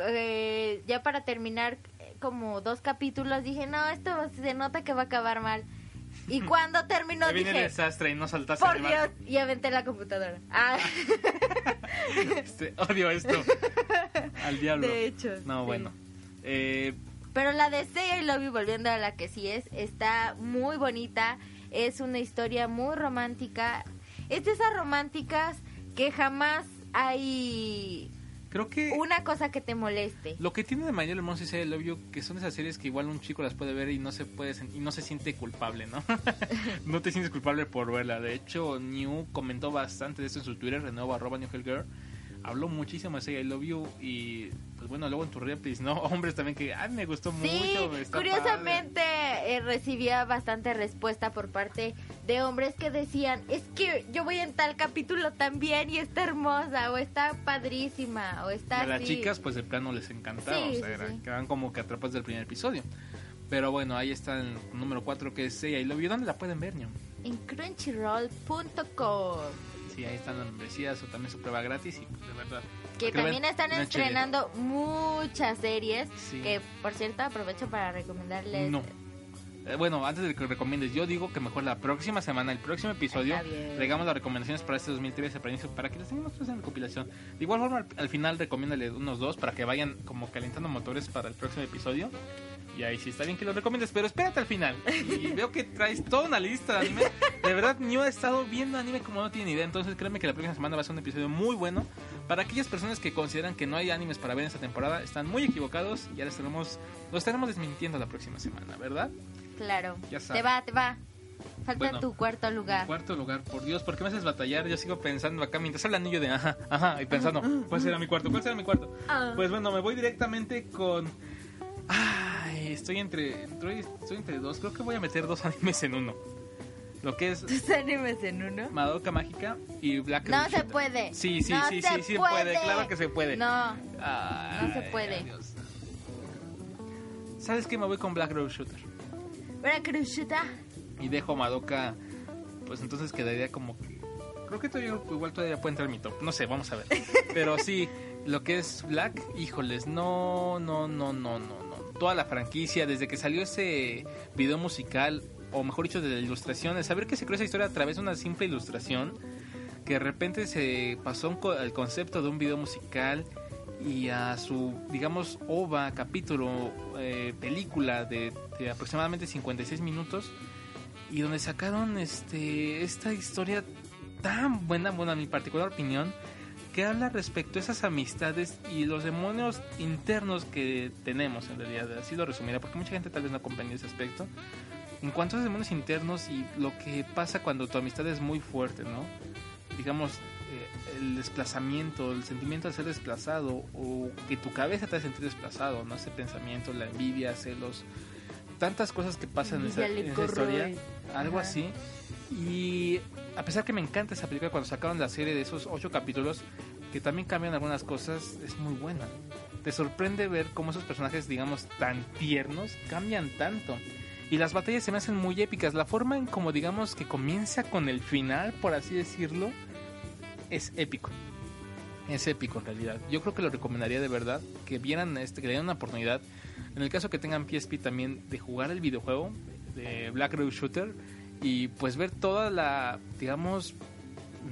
eh, ya para terminar como dos capítulos, dije, no, esto se nota que va a acabar mal. Y cuando terminó Te viene el dije, desastre y no saltaste por Dios, y aventé la computadora. Ah. [laughs] Este, odio esto. [laughs] Al diablo. De hecho, No, sí. bueno. Eh, Pero la de Say I Love You, volviendo a la que sí es, está muy bonita. Es una historia muy romántica. Es de esas románticas que jamás hay creo que una cosa que te moleste. lo que tiene de mayor el Monster I Love You, que son esas series que igual un chico las puede ver y no se puede y no se siente culpable, ¿no? [laughs] no te sientes culpable por verla. De hecho, New comentó bastante de esto en su Twitter, de nuevo arroba New Hell Girl. Habló muchísimo de Say I Love You y pues bueno, luego en tu replis, ¿no? [laughs] Hombres también que, ay, me gustó Sí, mucho. curiosamente eh, recibía bastante respuesta por parte de hombres que decían, es que yo voy en tal capítulo también y está hermosa, o está padrísima, o padre". está a las así". chicas, pues el plano les encantaba, Sí, o sea, sí, era- sí. quedaban como que atrapados del primer episodio. Pero bueno, ahí está el número 4 que es Say I Love You. ¿Dónde la pueden ver, New? En crunchyroll.com. Sí, ahí están las membresías o también su prueba gratis y pues, de verdad. Que también están estrenando muchas series. Sí. Que por cierto aprovecho para recomendarles. No. Eh, bueno, antes de que recomiendes, yo digo que mejor la próxima semana, el próximo episodio, traigamos las recomendaciones para este 2013 para inicio, para que las tengamos todas en recopilación. De igual forma, al, al final recomiéndale unos dos para que vayan como calentando motores para el próximo episodio. Y ahí sí está bien que los recomiendes, pero espérate al final. Y veo que traes toda una lista de anime. De verdad, yo he estado viendo anime como no tiene idea. Entonces créeme que la próxima semana va a ser un episodio muy bueno. Para aquellas personas que consideran que no hay animes para ver en esta temporada, están muy equivocados. Ya les estaremos, los estaremos desmintiendo la próxima semana, ¿verdad? Claro. Ya Te sabes. va, te va. Falta Bueno, tu cuarto lugar. Cuarto lugar, por Dios, ¿por qué me haces batallar? Yo sigo pensando acá mientras habla el anillo de ajá, ajá, y pensando, [laughs] ¿cuál será mi cuarto? ¿Cuál será mi cuarto? Ah. Pues bueno, me voy directamente con. Ay, estoy entre, estoy, estoy entre dos. Creo que voy a meter dos [laughs] animes en uno. Lo que es ¿Tus animes en uno? Madoka Mágica y Black No se Shooter. puede. Sí, sí, No sí, sí, sí puede. puede. Claro que se puede. No. Ay, no se puede. Dios. ¿Sabes qué? Me voy con Black Road Shooter. Vera Cruchuta. y dejo Madoka, pues entonces quedaría como. Creo que todavía, igual todavía puede entrar en mi top. No sé, vamos a ver. [laughs] Pero sí, lo que es Black, híjoles, no, no, no, no, no. Toda la franquicia, desde que salió ese video musical, o mejor dicho, de la ilustración, el saber que se creó esa historia a través de una simple ilustración, que de repente se pasó al concepto de un video musical y a su, digamos, ova, capítulo, eh, película de, de aproximadamente 56 minutos y donde sacaron este esta historia tan buena, bueno, a mi particular opinión, que habla respecto a esas amistades y los demonios internos que tenemos en realidad. Así lo resumiré, porque mucha gente tal vez no comprende ese aspecto. En cuanto a esos demonios internos y lo que pasa cuando tu amistad es muy fuerte, ¿no? Digamos, eh, el desplazamiento, el sentimiento de ser desplazado o que tu cabeza te hace sentir desplazado, ¿no? Ese pensamiento, la envidia, celos, tantas cosas que pasan en esa, en historia, algo Ajá. así. Y a pesar que me encanta esa película, cuando sacaron la serie de esos ocho capítulos, que también cambian algunas cosas, es muy buena. Te sorprende ver cómo esos personajes, digamos, tan tiernos, cambian tanto. Y las batallas se me hacen muy épicas. La forma en como, digamos, que comienza con el final, por así decirlo, es épico. Es épico en realidad. Yo creo que lo recomendaría de verdad que vieran este, que le dieran una oportunidad. En el caso que tengan PSP también de jugar el videojuego de Black Road Shooter y pues ver toda la, digamos,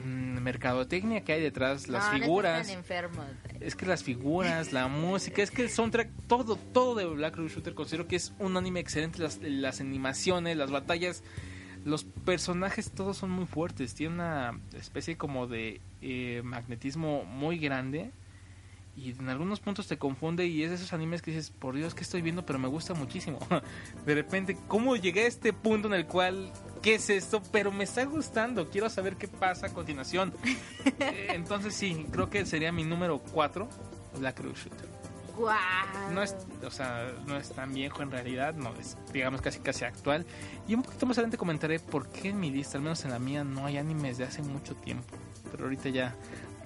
mm, mercadotecnia que hay detrás, las No, figuras. enfermos. Es que las figuras, la música, es que el soundtrack, todo, todo de Black Road Shooter considero que es un anime excelente. Las, las animaciones, las batallas, los personajes, todos son muy fuertes. Tiene una especie como de eh, magnetismo muy grande. Y en algunos puntos te confunde y es de esos animes que dices, por Dios, que estoy viendo? Pero me gusta muchísimo. [laughs] De repente, ¿cómo llegué a este punto en el cual, qué es esto? Pero me está gustando, quiero saber qué pasa a continuación. [laughs] Eh, Entonces sí, creo que sería mi número 4, Black Road Shooter. Guau. No es, o sea, no es tan viejo en realidad, no es, digamos, casi casi actual. Y un poquito más adelante comentaré por qué en mi lista, al menos en la mía, no hay animes de hace mucho tiempo. Pero ahorita ya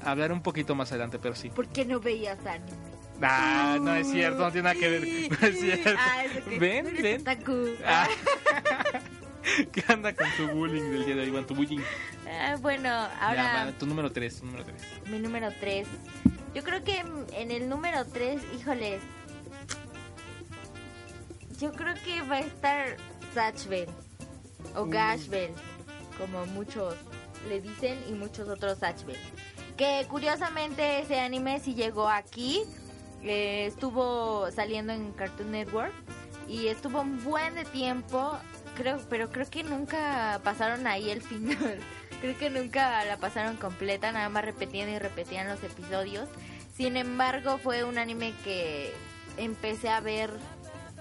hablaré un poquito más adelante, pero sí. ¿Por qué no veías anime? Ah, no es cierto, no tiene nada que ver. No es cierto. Ah, es que Ven, eres ven. otaku. Ah. [laughs] ¿Qué anda con tu bullying del día de hoy, Iván? Tu bullying. Ah, bueno, Ya, ahora va, tu número 3, tu número 3. mi número 3. Yo creo que en el número 3, híjoles. Yo creo que va a estar Satchbell o Gashbell, como muchos le dicen y muchos otros Satchbell. Que curiosamente ese anime sí llegó aquí, eh, estuvo saliendo en Cartoon Network y estuvo un buen de tiempo, creo, pero creo que nunca pasaron ahí el [laughs] final. Creo que nunca la pasaron completa, nada más repetían y repetían los episodios. Sin embargo, fue un anime que empecé a ver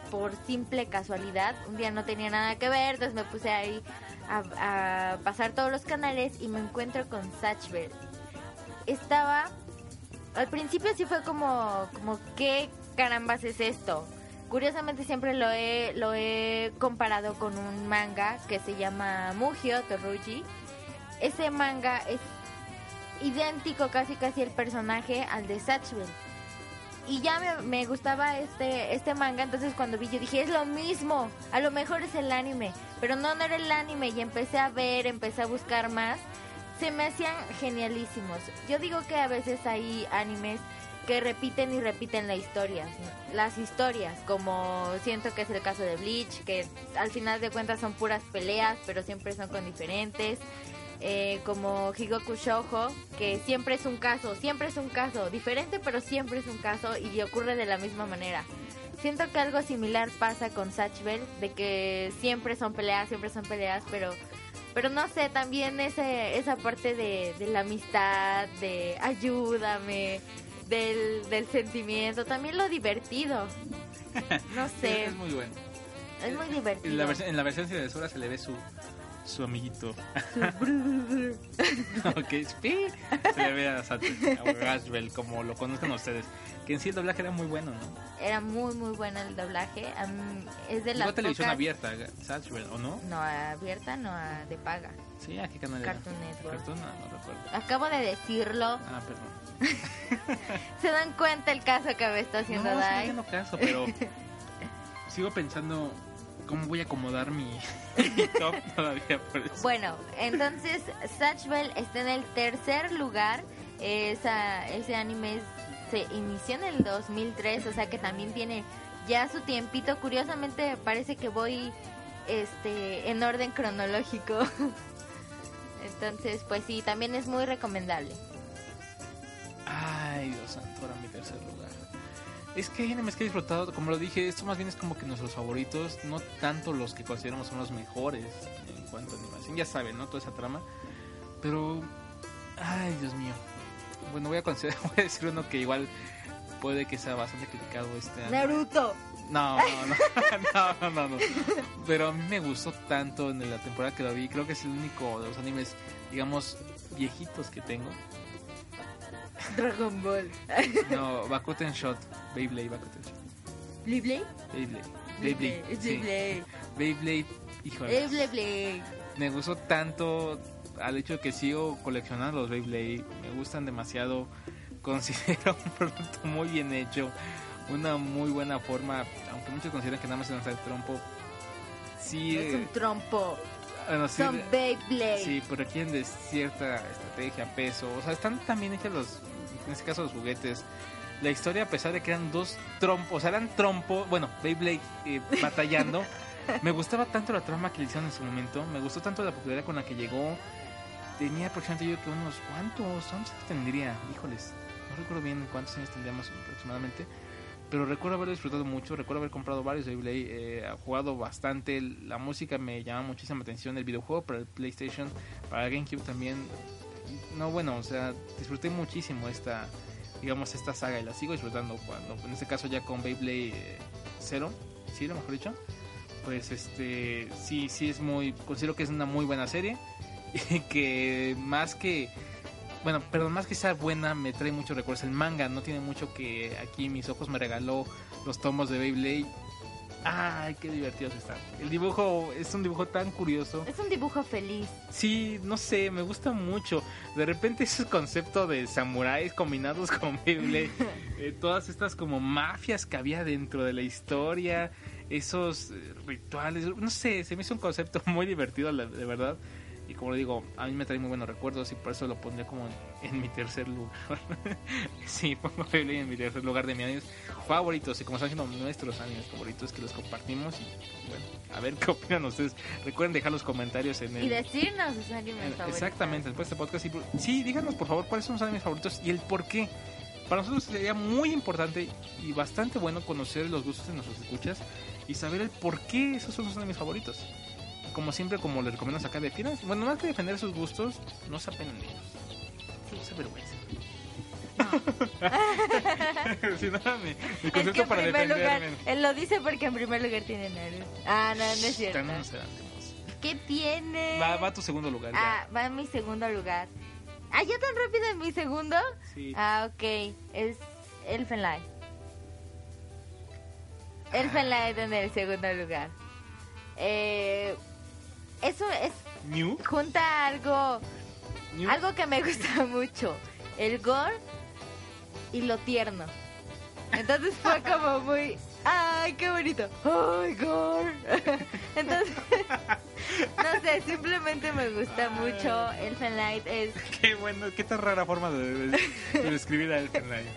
por simple casualidad. Un día no tenía nada que ver, entonces me puse ahí a, a pasar todos los canales y me encuentro con Satchbell. Estaba... Al principio sí fue como, como ¿qué carambas es esto? Curiosamente siempre lo he, lo he comparado con un manga que se llama Mugio Toruji. Ese manga es idéntico casi casi el personaje al de Satchbell. Y ya me, me gustaba este, este manga, entonces cuando vi yo dije, es lo mismo, a lo mejor es el anime, pero no, no era el anime y empecé a ver, empecé a buscar más, se me hacían genialísimos. Yo digo que a veces hay animes que repiten y repiten la historia, las historias, como siento que es el caso de Bleach, que al final de cuentas son puras peleas, pero siempre son con diferentes eh, como Higoku Shoujo, que siempre es un caso, siempre es un caso, diferente pero siempre es un caso y ocurre de la misma manera. Siento que algo similar pasa con Satchbell, de que siempre son peleas, siempre son peleas, pero pero no sé, también ese, esa parte de, de la amistad, de ayúdame, del, del sentimiento, también lo divertido. [laughs] No sé, Es muy bueno. es muy En divertido. la, versión, en la versión censura se le ve su, su amiguito. [laughs] [laughs] ok. Se le ve a, Gashbell, como lo conozcan ustedes. Que en sí el doblaje era muy bueno, ¿no? Era muy muy bueno el doblaje. Mí- es de Llegó las a televisión pocas- abierta, Satchwell, ¿o no? No, abierta, no a- de paga. Sí, ¿a qué canal era? Cartoon Network. Cartoon, no, no recuerdo. Acabo de decirlo. Ah, perdón. [laughs] ¿Se dan cuenta el caso que me está haciendo no, Dai? haciendo caso, pero sigo pensando cómo voy a acomodar mi, [laughs] mi top todavía por eso. Bueno, entonces Satchbell está en el tercer lugar. Esa, ese anime es- se inició en el 2003, o sea que también tiene ya su tiempito. Curiosamente parece que voy este en orden cronológico. [laughs] Entonces, pues sí, también es muy recomendable. Ay, Dios santo, ahora mi tercer lugar. Es que hay animes que he disfrutado, como lo dije, esto más bien es como que nuestros favoritos, no tanto los que consideramos son los mejores en cuanto a animación. Ya saben, ¿no? Toda esa trama. Pero, ay, Dios mío. bueno, voy a, considerar, [laughs] voy a decir uno que igual puede que sea bastante criticado este año. Naruto. No, no, [laughs] no, no, no, no, Pero a mí me gustó tanto en la temporada que lo vi. Creo que es el único de los animes, digamos, viejitos que tengo. Dragon Ball. No, Bakuten Shot. Beyblade, Bakuten Shot. ¿Beyblade? Beyblade. Beyblade. Beyblade. Beyblade, híjole. Beyblade. Me gustó tanto al hecho de que sigo coleccionando los Beyblade. Me gustan demasiado. [laughs] Considero un producto muy bien hecho. Una muy buena forma. Aunque muchos consideran que nada más es lanzar el trompo. Sí, Es un eh, trompo. bueno, sí, Son Beyblade. Sí, pero requieren de cierta estrategia, peso. O sea, están también hechos los, en este caso los juguetes. La historia, a pesar de que eran dos trompos, o sea, eran trompos, bueno, Beyblade eh, batallando. [laughs] me gustaba tanto la trama que le hicieron en su momento. Me gustó tanto la popularidad con la que llegó. Tenía aproximadamente yo que unos cuantos, ¿cuántos años tendría? Híjoles, no recuerdo bien cuántos años tendríamos aproximadamente. Pero recuerdo haberlo disfrutado mucho, recuerdo haber comprado varios Beyblade, eh, jugado bastante, la música me llama muchísima atención, el videojuego para el PlayStation, para el GameCube también. No, bueno, o sea, disfruté muchísimo esta, digamos, esta saga y la sigo disfrutando cuando, en este caso ya con Beyblade Zero, sí, lo mejor dicho. Pues este, sí, sí es muy, considero que es una muy buena serie [laughs] y que más que bueno, perdón, más que sea buena, me trae muchos recuerdos. El manga no tiene mucho que aquí mis ojos me regaló los tomos de Beyblade. Ay, qué divertidos están. El dibujo es un dibujo tan curioso. Es un dibujo feliz. Sí, no sé, me gusta mucho. De repente ese concepto de samuráis combinados [laughs] con Beyblade, eh, todas estas como mafias que había dentro de la historia, esos eh, rituales, no sé, se me hizo un concepto [laughs] muy divertido, de verdad. Y como le digo, a mí me trae muy buenos recuerdos y por eso lo pondré como en, en mi tercer lugar. [laughs] sí, [laughs] pongo Beyblade en mi tercer lugar de mis animes favoritos. Y como están siendo nuestros animes favoritos que los compartimos. Y bueno, a ver qué opinan ustedes. Recuerden dejar los comentarios en el... Y decirnos sus animes favoritos. Exactamente, después de este podcast. Sí, sí, díganos por favor cuáles son sus animes favoritos y el por qué. Para nosotros sería muy importante y bastante bueno conocer los gustos de nuestros escuchas y saber el por qué esos son sus animes favoritos. Como siempre, como les recomendamos acá, definan. Bueno, más que defender sus gustos, no se apenen de ellos. Sí, se avergüencen. Sí, [laughs] nada, mi, mi Es concepto que en para primer lugar, él lo dice porque en primer lugar tiene Naruto. Ah, no, no es cierto. Ya no nos adelantemos. ¿Qué tiene? Va, va a tu segundo lugar. ya. Ah, va en mi segundo lugar. Ah, ¿ya tan rápido en mi segundo? Sí. Ah, ok. Es Elfen Light. Elfen Light en el segundo lugar. Eh, eso es New. junta algo New. algo que me gusta [laughs] mucho, el gore y lo tierno. Entonces fue [laughs] como muy ay, qué bonito. Ay, gore. [laughs] Entonces no sé, simplemente me gusta mucho Elfen Light es Qué bueno, qué tan rara forma de, de- de describir a Elfen Light.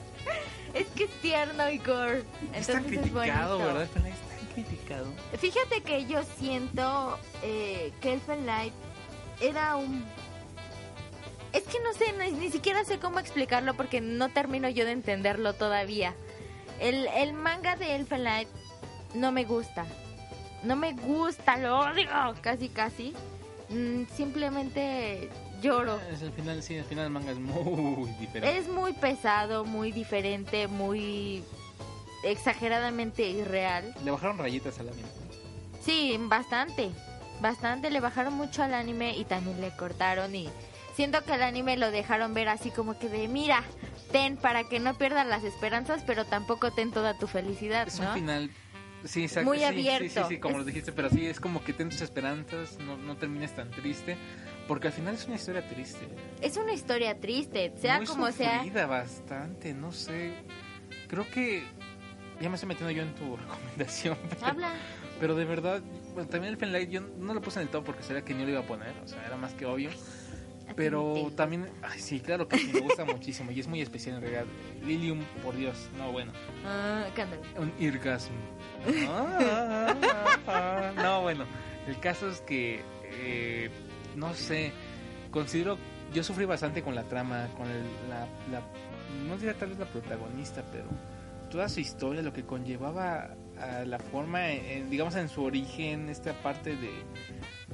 es que es tierno y gore. Es Entonces es criticado, bonito. ¿verdad? Es criticado. Fíjate que yo siento eh, que Elfen Light era un... Es que no sé, ni, ni siquiera sé cómo explicarlo porque no termino yo de entenderlo todavía. El, el manga de Elfen Light no me gusta. No me gusta, lo odio, casi casi. Mm, simplemente lloro. Es el final, sí, el final del manga es muy diferente. Es muy pesado, muy diferente, muy exageradamente irreal. Le bajaron rayitas al anime. Sí, bastante. Bastante. Le bajaron mucho al anime y también le cortaron. Y siento que el anime lo dejaron ver así como que de: mira, ten para que no pierdas las esperanzas, pero tampoco ten toda tu felicidad, Es un final. Sí, exacto. Muy sí, abierto. Sí, sí, sí, como Es- lo dijiste, pero sí, es como que ten tus esperanzas, no, no termines tan triste. Porque al final es una historia triste. Es una historia triste, sea Muy como sea. bastante, no sé. Creo que. Ya me estoy metiendo yo en tu [laughs] recomendación. pero- Habla. Pero de verdad, bueno, también el Fenlight yo no lo puse en el top porque sabía que no lo iba a poner, o sea, era más que obvio. Pero también, ay, sí, claro que sí, me gusta [laughs] muchísimo y es muy especial en realidad. Lilium, por Dios, no, bueno, Ah, cántale. un irgasmo. [laughs] Ah. no, bueno, el caso es que, eh, no sé, considero, yo sufrí bastante con la trama, con el- la, la, no diría tal vez la protagonista, pero toda su historia, lo que conllevaba a la forma, en- digamos en su origen, esta parte de,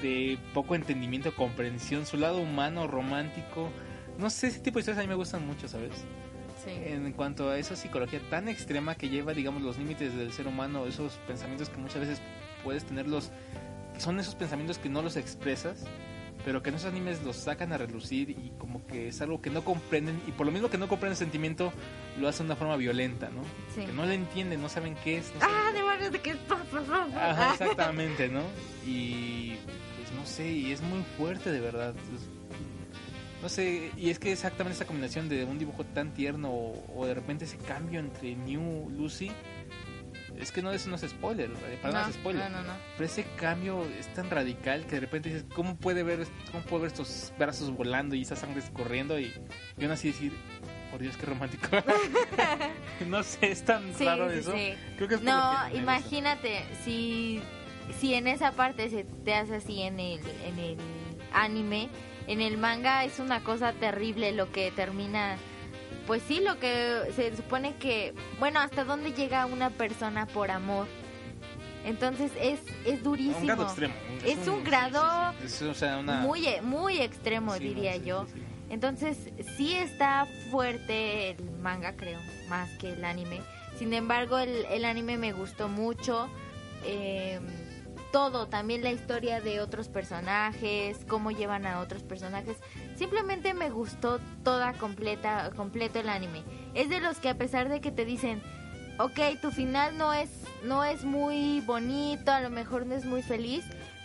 de poco entendimiento, comprensión, su lado humano, romántico, no sé, ese tipo de historias a mí me gustan mucho, ¿sabes? Sí. En cuanto a esa psicología tan extrema que lleva, digamos, los límites del ser humano, esos pensamientos que muchas veces puedes tenerlos, son esos pensamientos que no los expresas, pero que en esos animes los sacan a relucir y como que es algo que no comprenden, y por lo mismo que no comprenden el sentimiento, lo hacen de una forma violenta, ¿no? Sí. Que no le entienden, no saben qué es. no Ah, demonios de qué pasa. Ajá, exactamente, ¿no? Y pues no sé, y es muy fuerte de verdad. Es- no sé, y es que exactamente esa combinación de un dibujo tan tierno o, o de repente ese cambio entre New Lucy, es que no eso no es spoiler, eh, para nada No, es spoiler. no, no, no. Pero ese cambio es tan radical que de repente dices, ¿cómo puede ver, cómo puedo ver estos brazos volando y esa sangre corriendo? Y, y aún así decir, por Dios, qué romántico. [laughs] [laughs] no sé, es tan Sí, raro sí, eso. sí. Creo que es No, que imagínate, si, si en esa parte se te hace así en el, en el anime, en el manga es una cosa terrible lo que termina, pues sí, lo que se supone que, bueno, hasta dónde llega una persona por amor. Entonces es, es durísimo. un grado extremo. Es un grado sí, sí, sí. Es, o sea, una... Muy, e- muy extremo, no, diría yo. Entonces, sí está fuerte el manga, creo, más que el anime. Sin embargo, el, el anime me gustó mucho. eh, todo, también la historia de otros personajes, cómo llevan a otros personajes. Simplemente me gustó toda completa, completo el anime. Es de los que a pesar de que te dicen, ok, tu final no es, no es muy bonito, a lo mejor no es muy feliz,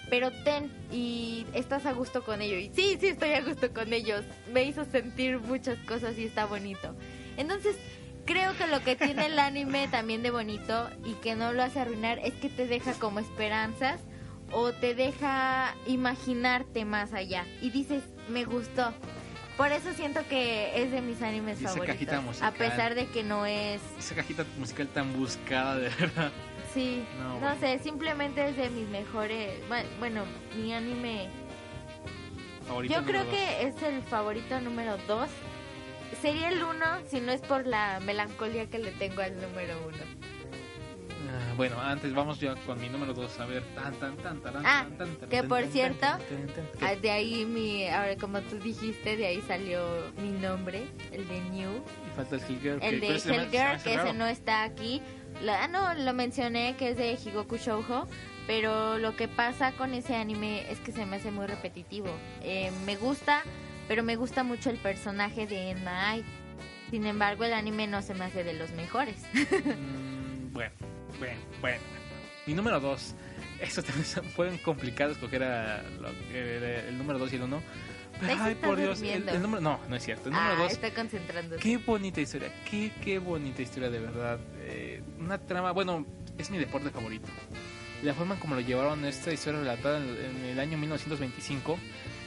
pero ten y estás a gusto con ello. Y sí, sí estoy a gusto con ellos. Me hizo sentir muchas cosas y está bonito. Entonces, creo que lo que tiene el anime también de bonito y que no lo hace arruinar es que te deja como esperanzas o te deja imaginarte más allá. Y dices, me gustó. Por eso siento que es de mis animes esa favoritos. cajita musical. A pesar de que no es Esa cajita musical tan buscada, de verdad. Sí, No, no, bueno. sé, simplemente es de mis mejores, bu- bueno, mi anime, Favorito yo creo dos. que es el favorito número 2. Sería el 1 si no es por la melancolía que le tengo al número 1. Ah, bueno, antes vamos ya con mi número 2. A ver, tan, tan, tan, tan, Ah, tan, tan, tan, que por cierto, Ah, de ahí mi, ahora como tú dijiste, de ahí salió mi nombre, el de New, Y falta el Hellgirl. el de Hellgirl, que ese no está aquí. Ah, no, lo mencioné que es de Higoku Shoujo, pero lo que pasa con ese anime es que se me hace muy repetitivo. Eh, me gusta, pero me gusta mucho el personaje de Enma Ai. Sin embargo, el anime no se me hace de los mejores. [laughs] Mm, bueno, bueno, bueno. Mi número 2. Eso también se- fue complicado escoger a lo el número 2 y el 1. Pero, Ahí se ay, está por Dios. El, el número. No, no es cierto. El número ah, 2. estoy concentrándose. Qué bonita historia, qué, qué bonita historia de verdad. Eh, una trama, bueno, es mi deporte favorito. La forma en como lo llevaron esta historia relatada en, en el año 1925,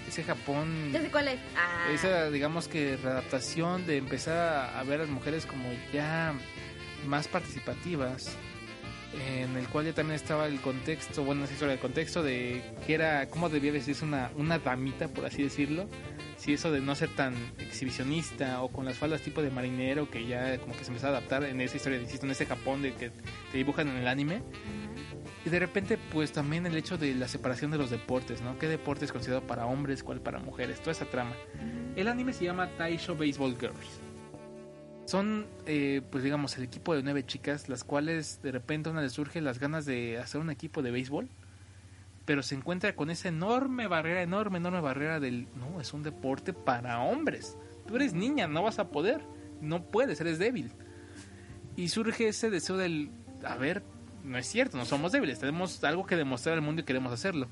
ese Japón, Ya sé cuál es. Ah, esa digamos que readaptación de empezar a, a ver a las mujeres como ya más participativas, en el cual ya también estaba el contexto, bueno, esa historia, el contexto de que era, cómo debía vestirse una, una damita, por así decirlo. Si eso de no ser tan exhibicionista o con las faldas tipo de marinero que ya como que se empezó a adaptar en esa historia, insisto, en ese Japón de que te dibujan en el anime. Y de repente, pues también el hecho de la separación de los deportes, ¿no? ¿Qué deporte es considerado para hombres, cuál para mujeres? Toda esa trama. El anime se llama Taisho Baseball Girls. Son, eh, pues digamos, el equipo de nueve chicas, las cuales de repente a una les surge las ganas de hacer un equipo de béisbol, pero se encuentra con esa enorme barrera, enorme, enorme barrera del, no, es un deporte para hombres. Tú eres niña, no vas a poder, no puedes, eres débil. Y surge ese deseo del, a ver, no es cierto, no somos débiles, tenemos algo que demostrar al mundo y queremos hacerlo.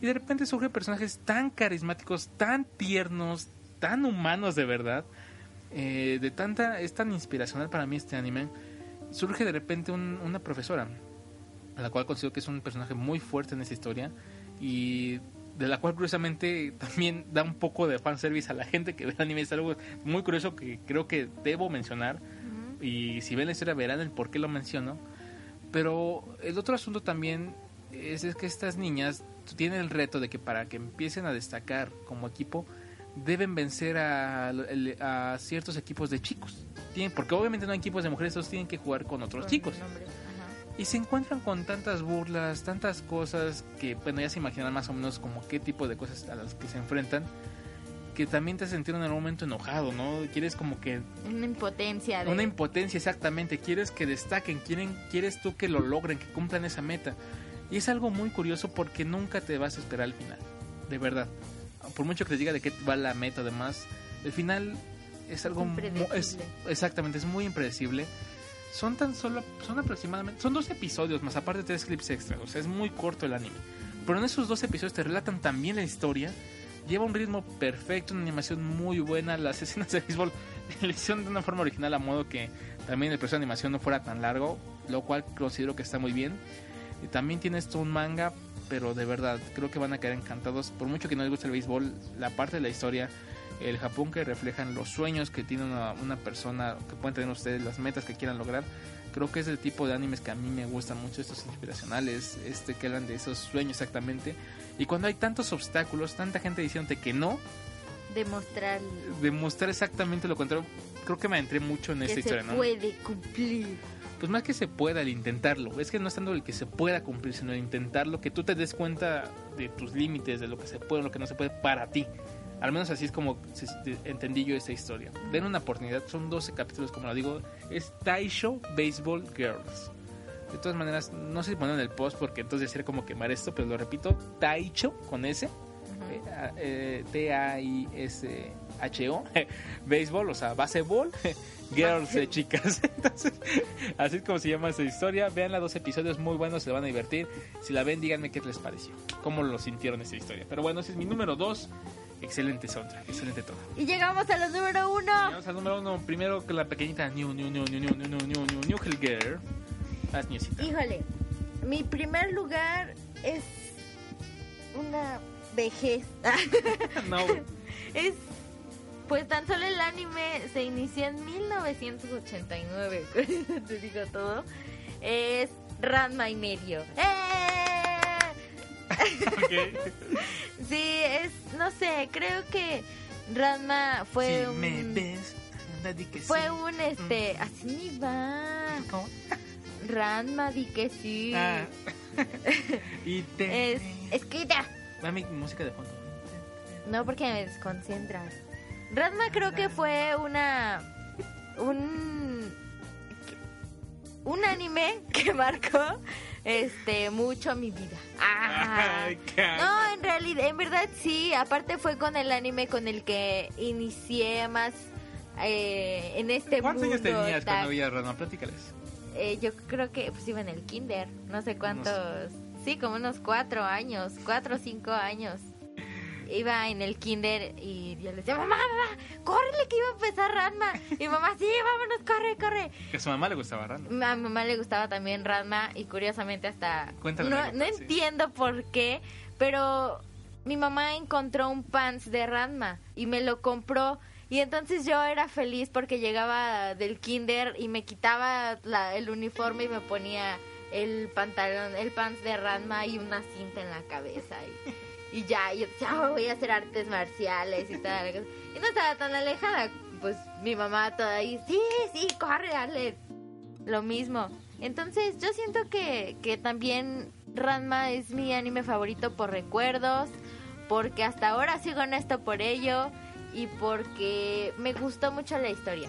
Y de repente surgen personajes tan carismáticos, tan tiernos, tan humanos de verdad, eh, de tanta, es tan inspiracional para mí este anime. Surge de repente un- una profesora, a la cual considero que es un personaje muy fuerte en esta historia y de la cual curiosamente [laughs] también da un poco de fanservice a la gente que ve el anime. Es algo muy curioso que creo que debo mencionar y si ven la historia verán el por qué lo menciono. Pero el otro asunto también es, es que estas niñas tienen el reto de que para que empiecen a destacar como equipo deben vencer a, a ciertos equipos de chicos. Tienen, porque obviamente no hay equipos de mujeres, todos tienen que jugar con otros con chicos. Y se encuentran con tantas burlas, tantas cosas que, bueno, ya se imaginan más o menos como qué tipo de cosas a las que se enfrentan. Que también te sentir en el momento enojado, ¿no? Quieres como que Una impotencia. De... una impotencia exactamente, quieres que destaquen, quieren, quieres tú que lo logren, que cumplan esa meta. Y es algo muy curioso porque nunca te vas a esperar al final, de verdad. Por mucho que te diga de qué va la meta, además, el final es algo es, exactamente, es muy impredecible. Son tan solo, son aproximadamente, son dos episodios más aparte de tres clips extras, o sea, es muy corto el anime. Pero en esos dos episodios te relatan también la historia, lleva un ritmo perfecto, una animación muy buena, las [laughs] escenas de béisbol le hicieron de una forma original a modo que también el proceso de animación no fuera tan largo, lo cual considero que está muy bien. Y también tiene esto un manga, pero de verdad, creo que van a quedar encantados. Por mucho que no les guste el béisbol, la parte de la historia, el Japón que reflejan los sueños que tiene una, una persona, que pueden tener ustedes, las metas que quieran lograr. Creo que es el tipo de animes que a mí me gustan mucho, estos inspiracionales, este que hablan de esos sueños exactamente. Y cuando hay tantos obstáculos, tanta gente diciéndote que no, Demostrar demostrar exactamente lo contrario, creo que me entré mucho en esta que historia, se ¿no? puede cumplir. Pues más que se pueda el intentarlo, es que no es tanto el que se pueda cumplir, sino el intentarlo, que tú te des cuenta de tus límites, de lo que se puede, lo que no se puede para ti. Al menos así es como entendí yo esta historia. Den una oportunidad, son 12 capítulos, como lo digo, es Taisho Baseball Girls. De todas maneras, no sé si poner en el post porque entonces sería como quemar esto, pero lo repito, Taicho con S, eh, a- eh, T-A-I-S-H-O, [laughs] béisbol, o sea, baseball, [laughs] girls de chicas. [laughs] Entonces, así es como se llama esta historia. Vean los dos episodios muy buenos, se van a divertir. Si la ven, díganme qué les pareció, cómo lo sintieron esta historia. Pero bueno, ese es mi número 2. Excelente soundtrack, excelente todo. Y llegamos a los número uno. Vamos al número uno, primero que la pequeñita New, New, New, New, New, New, New, New, New, New Hell Girl. Haz Híjole, mi primer lugar es una vejez. [laughs] No, es, pues tan solo el anime se inició en 1989, [laughs] con eso te digo todo. Es Ranma y medio. ¡Eh! [laughs] Sí, es, no sé, creo que Ranma fue si un... me ves, que Fue sí. un, este, así ni va. ¿Cómo? Ranma, di que sí. Ah. [laughs] y te... Es, escrita. Dame música de fondo. No, porque me desconcentras. Ranma creo que fue una. Un. Un anime que [laughs] marcó este mucho mi vida. Ah. No, en realidad, en verdad sí. Aparte fue con el anime con el que inicié más eh, en este ¿Cuántos mundo. años tenías cuando veías Rana? Platícales. Eh, yo creo que pues iba en el kinder, no sé cuántos, sí, como unos cuatro años, cuatro o cinco años. Iba en el kinder y yo le decía, mamá, mamá, córrele que iba a empezar Ranma. Y mamá, sí, vámonos, corre, corre. Que a su mamá le gustaba Rana. A mi mamá le gustaba también Ranma y curiosamente hasta... No, la anécdota, no sí. entiendo por qué, pero mi mamá encontró un pants de Ranma y me lo compró. Y entonces yo era feliz porque llegaba del kinder y me quitaba la- el uniforme y me ponía el pantalón, el pants de Ranma y una cinta en la cabeza. Y, y ya, yo decía, "Ah, voy a hacer artes marciales y tal. Y no estaba tan alejada. Pues mi mamá toda ahí, sí, sí, corre, hazle lo mismo. Entonces yo siento que, que también Ranma es mi anime favorito por recuerdos, porque hasta ahora sigo en esto por ello y porque me gustó mucho la historia.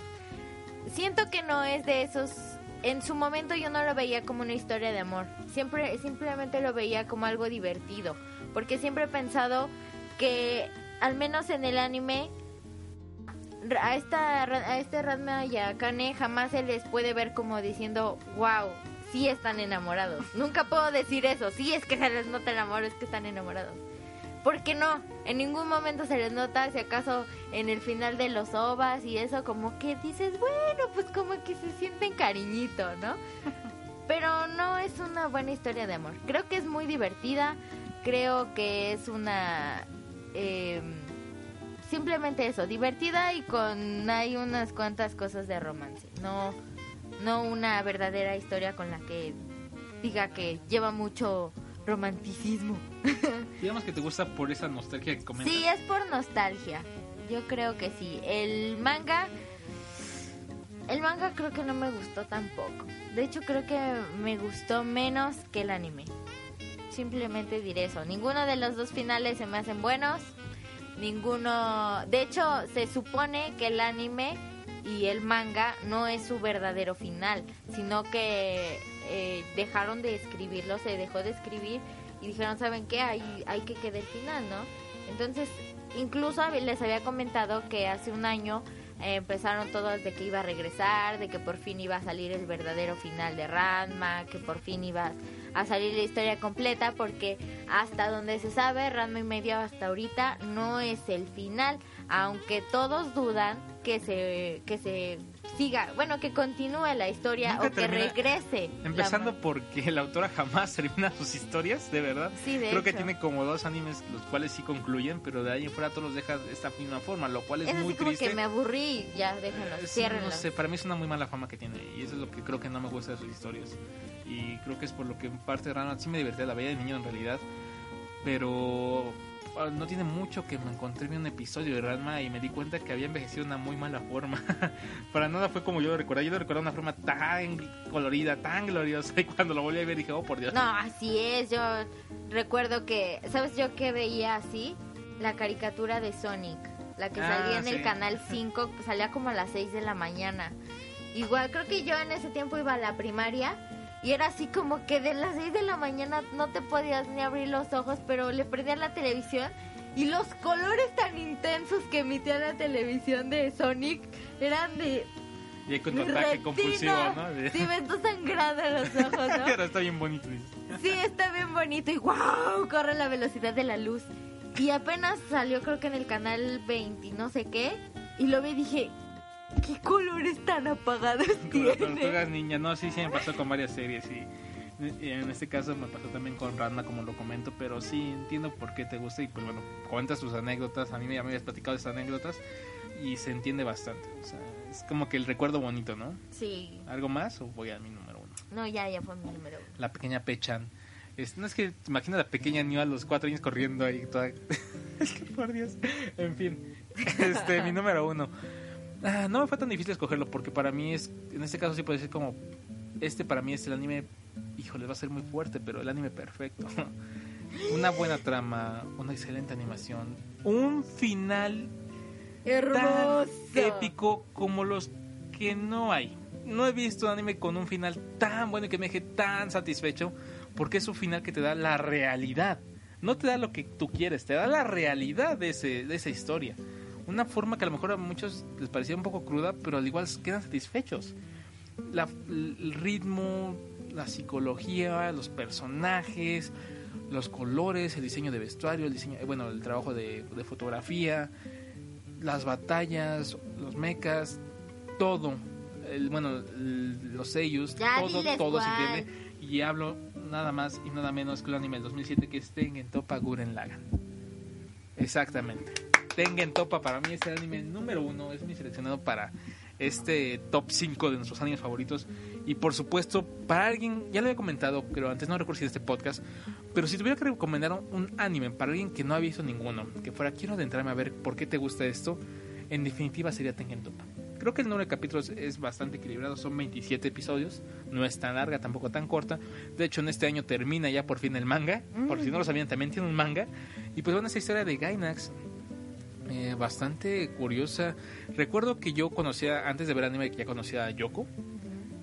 Siento que no es de esos... En su momento yo no lo veía como una historia de amor, siempre simplemente lo veía como algo divertido, porque siempre he pensado que al menos en el anime a esta a este Ranma y a Kane jamás se les puede ver como diciendo wow sí están enamorados nunca puedo decir eso sí es que se les nota el amor es que están enamorados porque no en ningún momento se les nota si acaso en el final de los ovas y eso como que dices bueno pues como que se sienten cariñito no [laughs] pero no es una buena historia de amor creo que es muy divertida creo que es una em, simplemente eso, divertida y con hay unas cuantas cosas de romance. No, no una verdadera historia con la que diga que lleva mucho romanticismo. [laughs] Digamos que te gusta por esa nostalgia que comentas. Sí, es por nostalgia. Yo creo que sí. El manga, el manga creo que no me gustó tampoco. De hecho, creo que me gustó menos que el anime. Simplemente diré eso. Ninguno de los dos finales se me hacen buenos. ninguno... De hecho, se supone que el anime y el manga no es su verdadero final, sino que eh, dejaron de escribirlo, se dejó de escribir y dijeron, ¿saben qué? Hay, hay que quedar el final, ¿no? Entonces, incluso les había comentado que hace un año eh, empezaron todos de que iba a regresar, de que por fin iba a salir el verdadero final de Ranma, que por fin iba a salir la historia completa, porque hasta donde se sabe, Ranma y medio hasta ahorita no es el final, aunque todos dudan que se, que se siga, bueno, que continúe la historia Nunca o que termina. regrese. la Empezando ma- porque la autora jamás [laughs] termina sus historias, de verdad. Sí, de Creo que hecho. tiene como dos animes los cuales sí concluyen, pero de ahí en fuera todos los deja de esta misma forma, lo cual es, Es muy así como triste. que me aburrí ya déjenlos, Eh, sí, no sé, para mí es una muy mala fama que tiene y eso es lo que creo que no me gusta de sus historias. Y creo que es por lo que en parte de Ranma sí me divertía, la veía de niño en realidad, pero no tiene mucho que me encontré en un episodio de Ranma y me di cuenta que había envejecido de una muy mala forma. [laughs] para nada fue como yo lo recordaba, yo lo recordaba de una forma tan colorida, tan gloriosa [laughs] y cuando lo volví a ver dije, oh por Dios. No, así es. Yo recuerdo que, ¿sabes yo qué veía así? La caricatura de Sonic, la que Ah, salía en sí. el canal [laughs] 5, pues, salía como a las 6 de la mañana. Igual creo que yo en ese tiempo iba a la primaria y era así como que de las 6 de la mañana no te podías ni abrir los ojos, pero le prendían la televisión y los colores tan intensos que emitía la televisión de Sonic eran de Y con tu ataque compulsivo, ¿no? De- Sí, me están sangrando los ojos, ¿no? [laughs] Pero está bien bonito. Sí, está bien bonito y wow, corre la velocidad de la luz. Y apenas salió creo que en el canal 20 y no sé qué, y lo vi y dije, ¿qué colores tan apagados Con las tiene? tortugas ninja, no, sí, sí me pasó con varias series y en este caso me pasó también con Ranma como lo comento, pero sí entiendo por qué te gusta y pues bueno, cuentas tus anécdotas, a mí ya me habías platicado esas anécdotas y se entiende bastante, o sea, es como que el recuerdo bonito, ¿no? Sí, ¿Algo más o voy a mi número uno? no, ya, ya fue mi número uno. La pequeña Pechan. Es, no es que imagina la pequeña New a los cuatro años corriendo ahí toda... [laughs] es que por Dios. En fin, [laughs] este, mi número uno. Ah, no me fue tan difícil escogerlo porque para mí es, en este caso sí puede ser como, este para mí es el anime, híjole, va a ser muy fuerte, pero el anime perfecto. [laughs] Una buena trama, una excelente animación, un final Hermoso. tan épico como los que no hay. No he visto un anime con un final tan bueno y que me deje tan satisfecho porque es un final que te da la realidad. No te da lo que tú quieres, te da la realidad de, ese, de esa historia. Una forma que a lo mejor a muchos les parecía un poco cruda, pero al igual quedan satisfechos. La- el ritmo, la psicología, los personajes, los colores, el diseño de vestuario, el diseño, eh, bueno, el trabajo de, de fotografía, las batallas, los mechas, todo, el, bueno, el- los sellos, Ya todo, todo se entiende. Y hablo nada más y nada menos que el anime del 2007 que es Tengen Toppa Guren Lagann. Exactamente. Tengen Toppa para mí es el anime número uno, es mi seleccionado para este top 5 de nuestros animes favoritos. Y por supuesto, para alguien, ya lo había comentado, pero antes no recuerdo si este podcast, pero si tuviera que recomendar un anime para alguien que no ha visto ninguno, que fuera quiero adentrarme a ver por qué te gusta esto, en definitiva sería Tengen Toppa. Creo que el número de capítulos es bastante equilibrado, son 27 episodios, no es tan larga, tampoco tan corta. De hecho, en este año termina ya por fin el manga, por si no lo sabían, también tiene un manga. Y pues bueno, esa historia de Gainax, eh, bastante curiosa. Recuerdo que yo conocía, antes de ver anime, ya conocía a Yoko,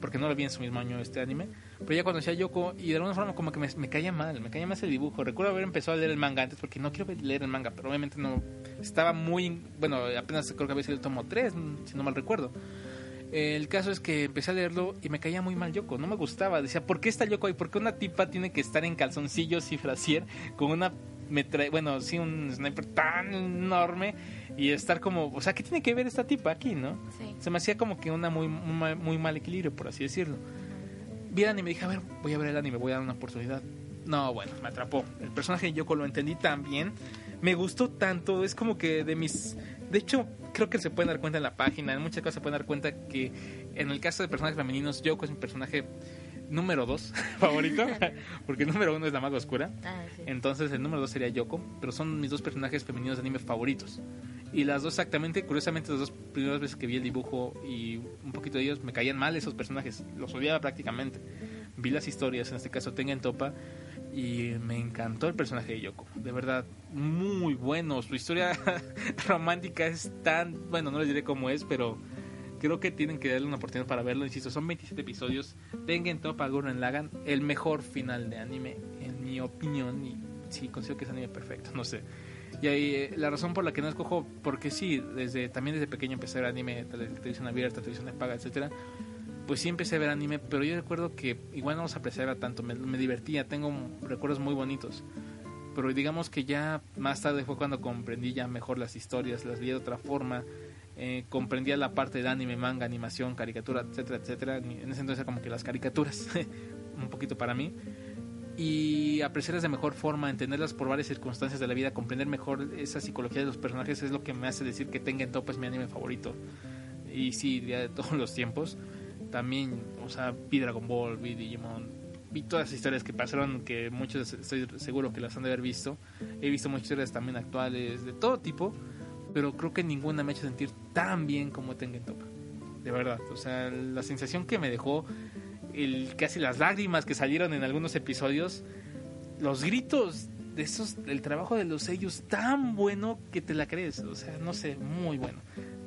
porque no lo vi en su mismo año este anime, pero ya conocía a Yoko y de alguna forma como que me, caía mal, me caía más el dibujo. Recuerdo haber empezado a leer el manga antes porque no quiero leer el manga, pero obviamente no estaba muy, bueno, apenas creo que había sido el tomo 3, si no mal recuerdo. El caso es que empecé a leerlo y me caía muy mal Yoko, no me gustaba. Decía, ¿por qué está Yoko ahí? ¿Por qué una tipa tiene que estar en calzoncillos y frasier con una metra... bueno, sí, un sniper tan enorme y estar como, o sea, ¿qué tiene que ver esta tipa aquí, no? Sí. Se me hacía como que una muy, muy, mal- muy mal equilibrio, por así decirlo. Vi el anime y dije, a ver, voy a ver el anime, voy a dar una oportunidad. No, bueno, me atrapó. El personaje de Yoko lo entendí tan bien. Me gustó tanto. Es como que de mis... De hecho, creo que se pueden dar cuenta en la página. En muchas cosas se pueden dar cuenta que en el caso de personajes femeninos, Yoko es mi personaje número dos [laughs] favorito. [laughs] porque el número uno es la maga oscura. Ah, sí. Entonces el número 2 sería Yoko, pero son mis dos personajes femeninos de anime favoritos. Y las dos exactamente, curiosamente, las dos primeras veces que vi el dibujo y un poquito de ellos, me caían mal esos personajes, los odiaba prácticamente. Vi las historias, en este caso Tengen Topa, y me encantó el personaje de Yoko. De verdad, muy bueno. Su historia [laughs] romántica es tan, bueno, no les diré cómo es, pero creo que tienen que darle una oportunidad para verlo. Insisto, son 27 episodios. Tengan Top Gurren Lagan, el mejor final de anime, en mi opinión. Y sí, considero que es anime perfecto, no sé. Y ahí, eh, la razón por la que no escojo, porque sí, desde también desde pequeño empecé a ver anime, tele- televisión abierta, televisión de paga, etcétera pues sí empecé a ver anime, pero yo recuerdo que igual no los apreciaba tanto, me, me divertía, tengo recuerdos muy bonitos. Pero digamos que ya más tarde fue cuando comprendí ya mejor las historias, las vi de otra forma, eh, comprendía la parte de anime, manga, animación, caricatura, etcétera, etcétera. En ese entonces como que las caricaturas, [laughs] un poquito para mí. Y apreciarlas de mejor forma, entenderlas por varias circunstancias de la vida, comprender mejor esa psicología de los personajes es lo que me hace decir que Tengen Top es mi anime favorito. Y sí, de todos los tiempos también, o sea, vi Dragon Ball, vi Digimon, vi todas las historias que pasaron, que muchos estoy seguro que las han de haber visto. He visto muchas historias también actuales, de todo tipo, pero creo que ninguna me ha hecho sentir tan bien como Tengen Toppa. De verdad, o sea, la sensación que me dejó, el, casi las lágrimas que salieron en algunos episodios, los gritos de esos, el trabajo de los sellos tan bueno que te la crees, o sea, no sé, muy bueno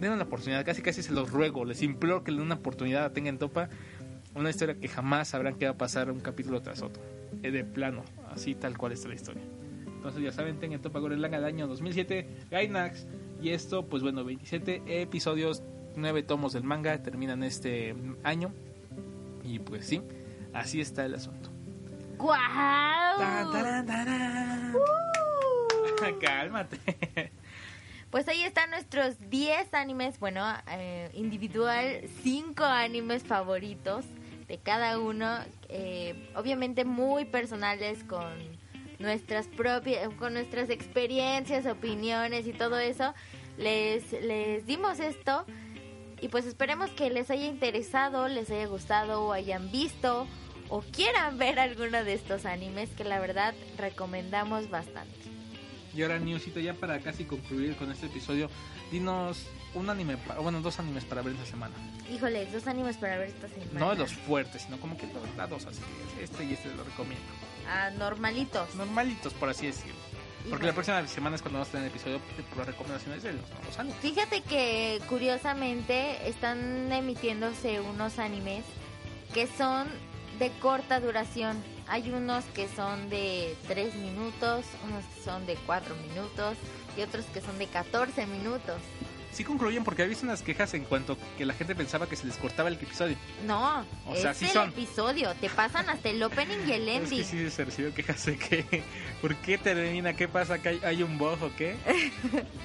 den una oportunidad, casi casi se los ruego, les imploro que le den una oportunidad a Tengan Topa, una historia que jamás sabrán que va a pasar un capítulo tras otro, eh, de plano, así tal cual está la historia. Entonces ya saben, Tengan Topa Gurren año 2007, Gainax, y esto, pues bueno, 27 episodios, 9 tomos del manga, terminan este año, y pues sí, así está el asunto. ¡Guau! Tan, taran, taran. Uh. [laughs] Cálmate. Pues ahí están nuestros 10 animes, bueno, eh, individual, 5 animes favoritos de cada uno, eh, obviamente muy personales con nuestras propias, con nuestras experiencias, opiniones y todo eso. Les, les dimos esto y pues esperemos que les haya interesado, les haya gustado o hayan visto o quieran ver alguno de estos animes que la verdad recomendamos bastante. Y ahora, Newsito, ya para casi concluir con este episodio, dinos un anime, bueno, dos animes para ver esta semana. Híjole, dos animes para ver esta semana. No de los fuertes, sino como que dos, las dos, así que este y este lo recomiendo. Ah, normalitos. Normalitos, por así decirlo. Porque la próxima semana es cuando vamos a tener el episodio de puras recomendaciones de los nuevos animes. Fíjate que curiosamente están emitiéndose unos animes que son de corta duración. Hay unos que son de 3 minutos, unos que son de 4 minutos y otros que son de 14 minutos. Sí concluyen porque visto unas quejas en cuanto que la gente pensaba que se les cortaba el episodio. No, O es sea, sí el son. episodio. Te pasan hasta el opening y el [laughs] Es ending. que sí se recibió quejas de que... [laughs] ¿Por qué termina? ¿Qué pasa? ¿Que hay, hay un bug o qué? [laughs]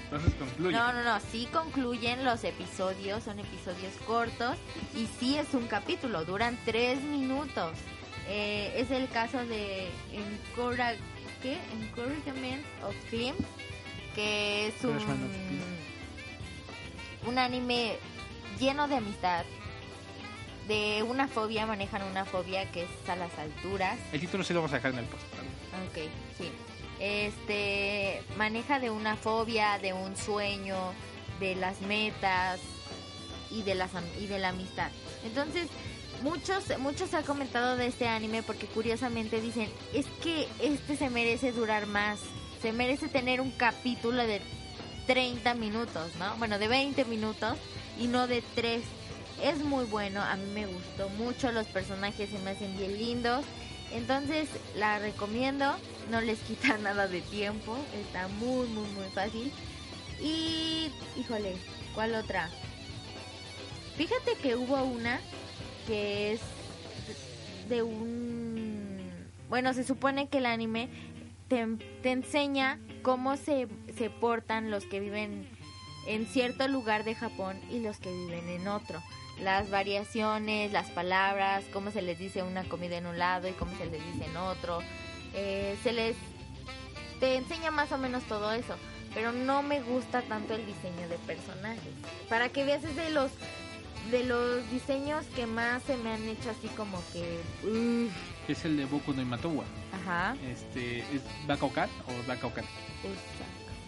Entonces concluye. No, no, no, sí concluyen los episodios, son episodios cortos y sí es un capítulo, duran tres minutos. Eh, es el caso de Encora- ¿qué? Encouragement of Dream, que es un. Un anime lleno de amistad, de una fobia, manejan una fobia que es a las alturas. El título sí lo vamos a dejar en el post. ¿vale? Ok, sí. Este maneja de una fobia, de un sueño, de las metas y de las y de la amistad. Entonces, muchos muchos han comentado de este anime porque curiosamente dicen, "Es que este se merece durar más. Se merece tener un capítulo de 30 minutos, ¿no? Bueno, de 20 minutos y no de 3. Es muy bueno, a mí me gustó mucho, los personajes se me hacen bien lindos. Entonces la recomiendo, no les [laughs] quita nada de tiempo, está muy muy muy fácil. Y híjole, ¿cuál otra? Fíjate que hubo una que es de un bueno, se supone que el anime te, te enseña cómo se, se portan los que viven en cierto lugar de Japón y los que viven en otro. Las variaciones, las palabras, cómo se les dice una comida en un lado y cómo se les dice en otro. Eh, se les te enseña más o menos todo eso, pero no me gusta tanto el diseño de personajes. Para que veas es de los de los diseños que más se me han hecho así como que uf, Es el de Boku no Imatowa. ajá, Este, ¿Es Bakaukat o usa.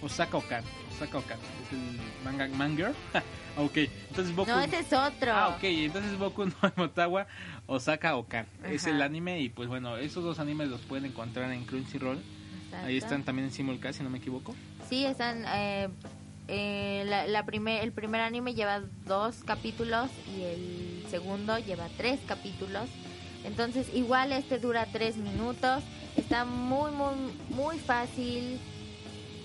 Osaka Okan. Osaka Okan. Es el manga manga. [laughs] ok, entonces Boku. No, ese es otro. Ah, ok, entonces Boku no Motawa Osaka Okan. Es el anime y pues bueno, esos dos animes los pueden encontrar en Crunchyroll. Exacto. Ahí están también en simulcast, si no me equivoco. Sí, están. Eh, eh, la, la primer, el primer anime lleva dos capítulos y el segundo lleva tres capítulos. Entonces, igual este dura tres minutos. Está muy, muy, muy fácil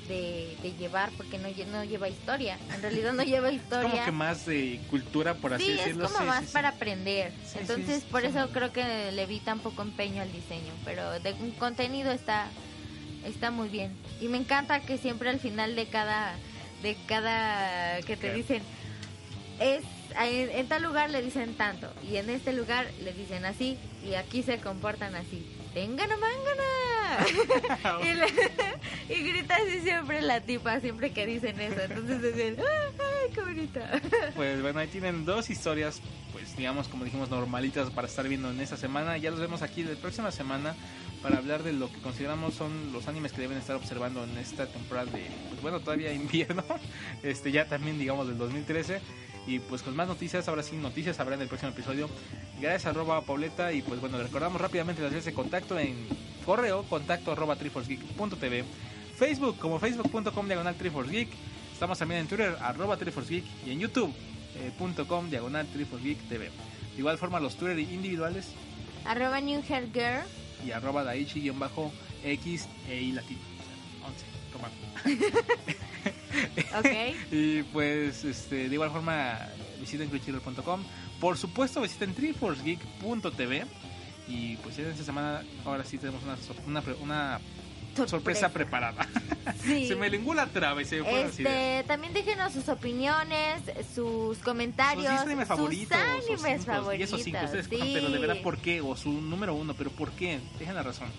de, de llevar porque no, no lleva historia. En realidad no lleva Es historia. como que más de cultura, por así sí, es decirlo. como Sí, más sí, para aprender. Entonces, por eso creo que le vi tan poco empeño al diseño. Pero de un contenido está, está muy bien. Y me encanta que siempre al final de cada, de cada que te dicen, es en, en tal lugar le dicen tanto y en este lugar le dicen así y aquí se comportan así. ¡Tengana mangana! [laughs] y, le- y grita así siempre la tipa, siempre que dicen eso. Entonces dicen, ¡ay, qué bonita! [laughs] Pues bueno, ahí tienen dos historias, pues digamos, como dijimos, normalitas para estar viendo en esta semana. Ya los vemos aquí la próxima semana para hablar de lo que consideramos son los animes que deben estar observando en esta temporada de, pues bueno, todavía invierno, [laughs] este ya también digamos del 2013. Y pues con más noticias, ahora sí, noticias habrá en el próximo episodio. Gracias arroba Pauleta y pues bueno, recordamos rápidamente las vías de contacto en correo, contacto arroba triforcegeek.tv, Facebook como facebook.com diagonal triforcegeek, estamos también en Twitter arroba triforcegeek y en YouTube eh, diagonal triforcegeek TV. De igual forma los Twitter individuales Arroba New Hair Girl. y arroba daichi-x e latino. [laughs] Ok. Y pues este, de igual forma visiten crunchyroll.com. Por supuesto visiten triforcegeek.tv. Y pues ya esta semana ahora sí tenemos una, una, una sorpresa, preparada. [laughs] Sí. se me lengó la traba y se me ideas. Este, también déjenos sus opiniones, sus comentarios, Sus animes favoritos, sus sus animes cinco, y favoritos. esos cinco, ustedes sí. pero de verdad por qué, o su número uno, pero por qué, dejen la razón.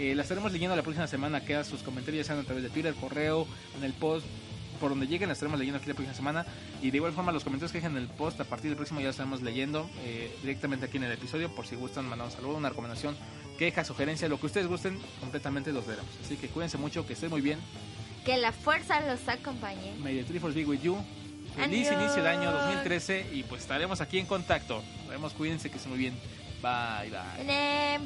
Eh, la estaremos leyendo la próxima semana, quedan sus comentarios, ya sean a través de Twitter, correo, en el post, por donde lleguen, la estaremos leyendo aquí la próxima semana. Y de igual forma, los comentarios que dejen en el post, a partir del próximo ya los estaremos leyendo eh, directamente aquí en el episodio, por si gustan mandar un saludo, una recomendación, queja, sugerencia, lo que ustedes gusten, completamente los leeremos. Así que cuídense mucho, que estén muy bien. Que la fuerza los acompañe. May the Triforce be with you. Feliz Adiós. inicio de año 2013 y pues estaremos aquí en contacto. Nos vemos, cuídense que estén muy bien. Bye, bye.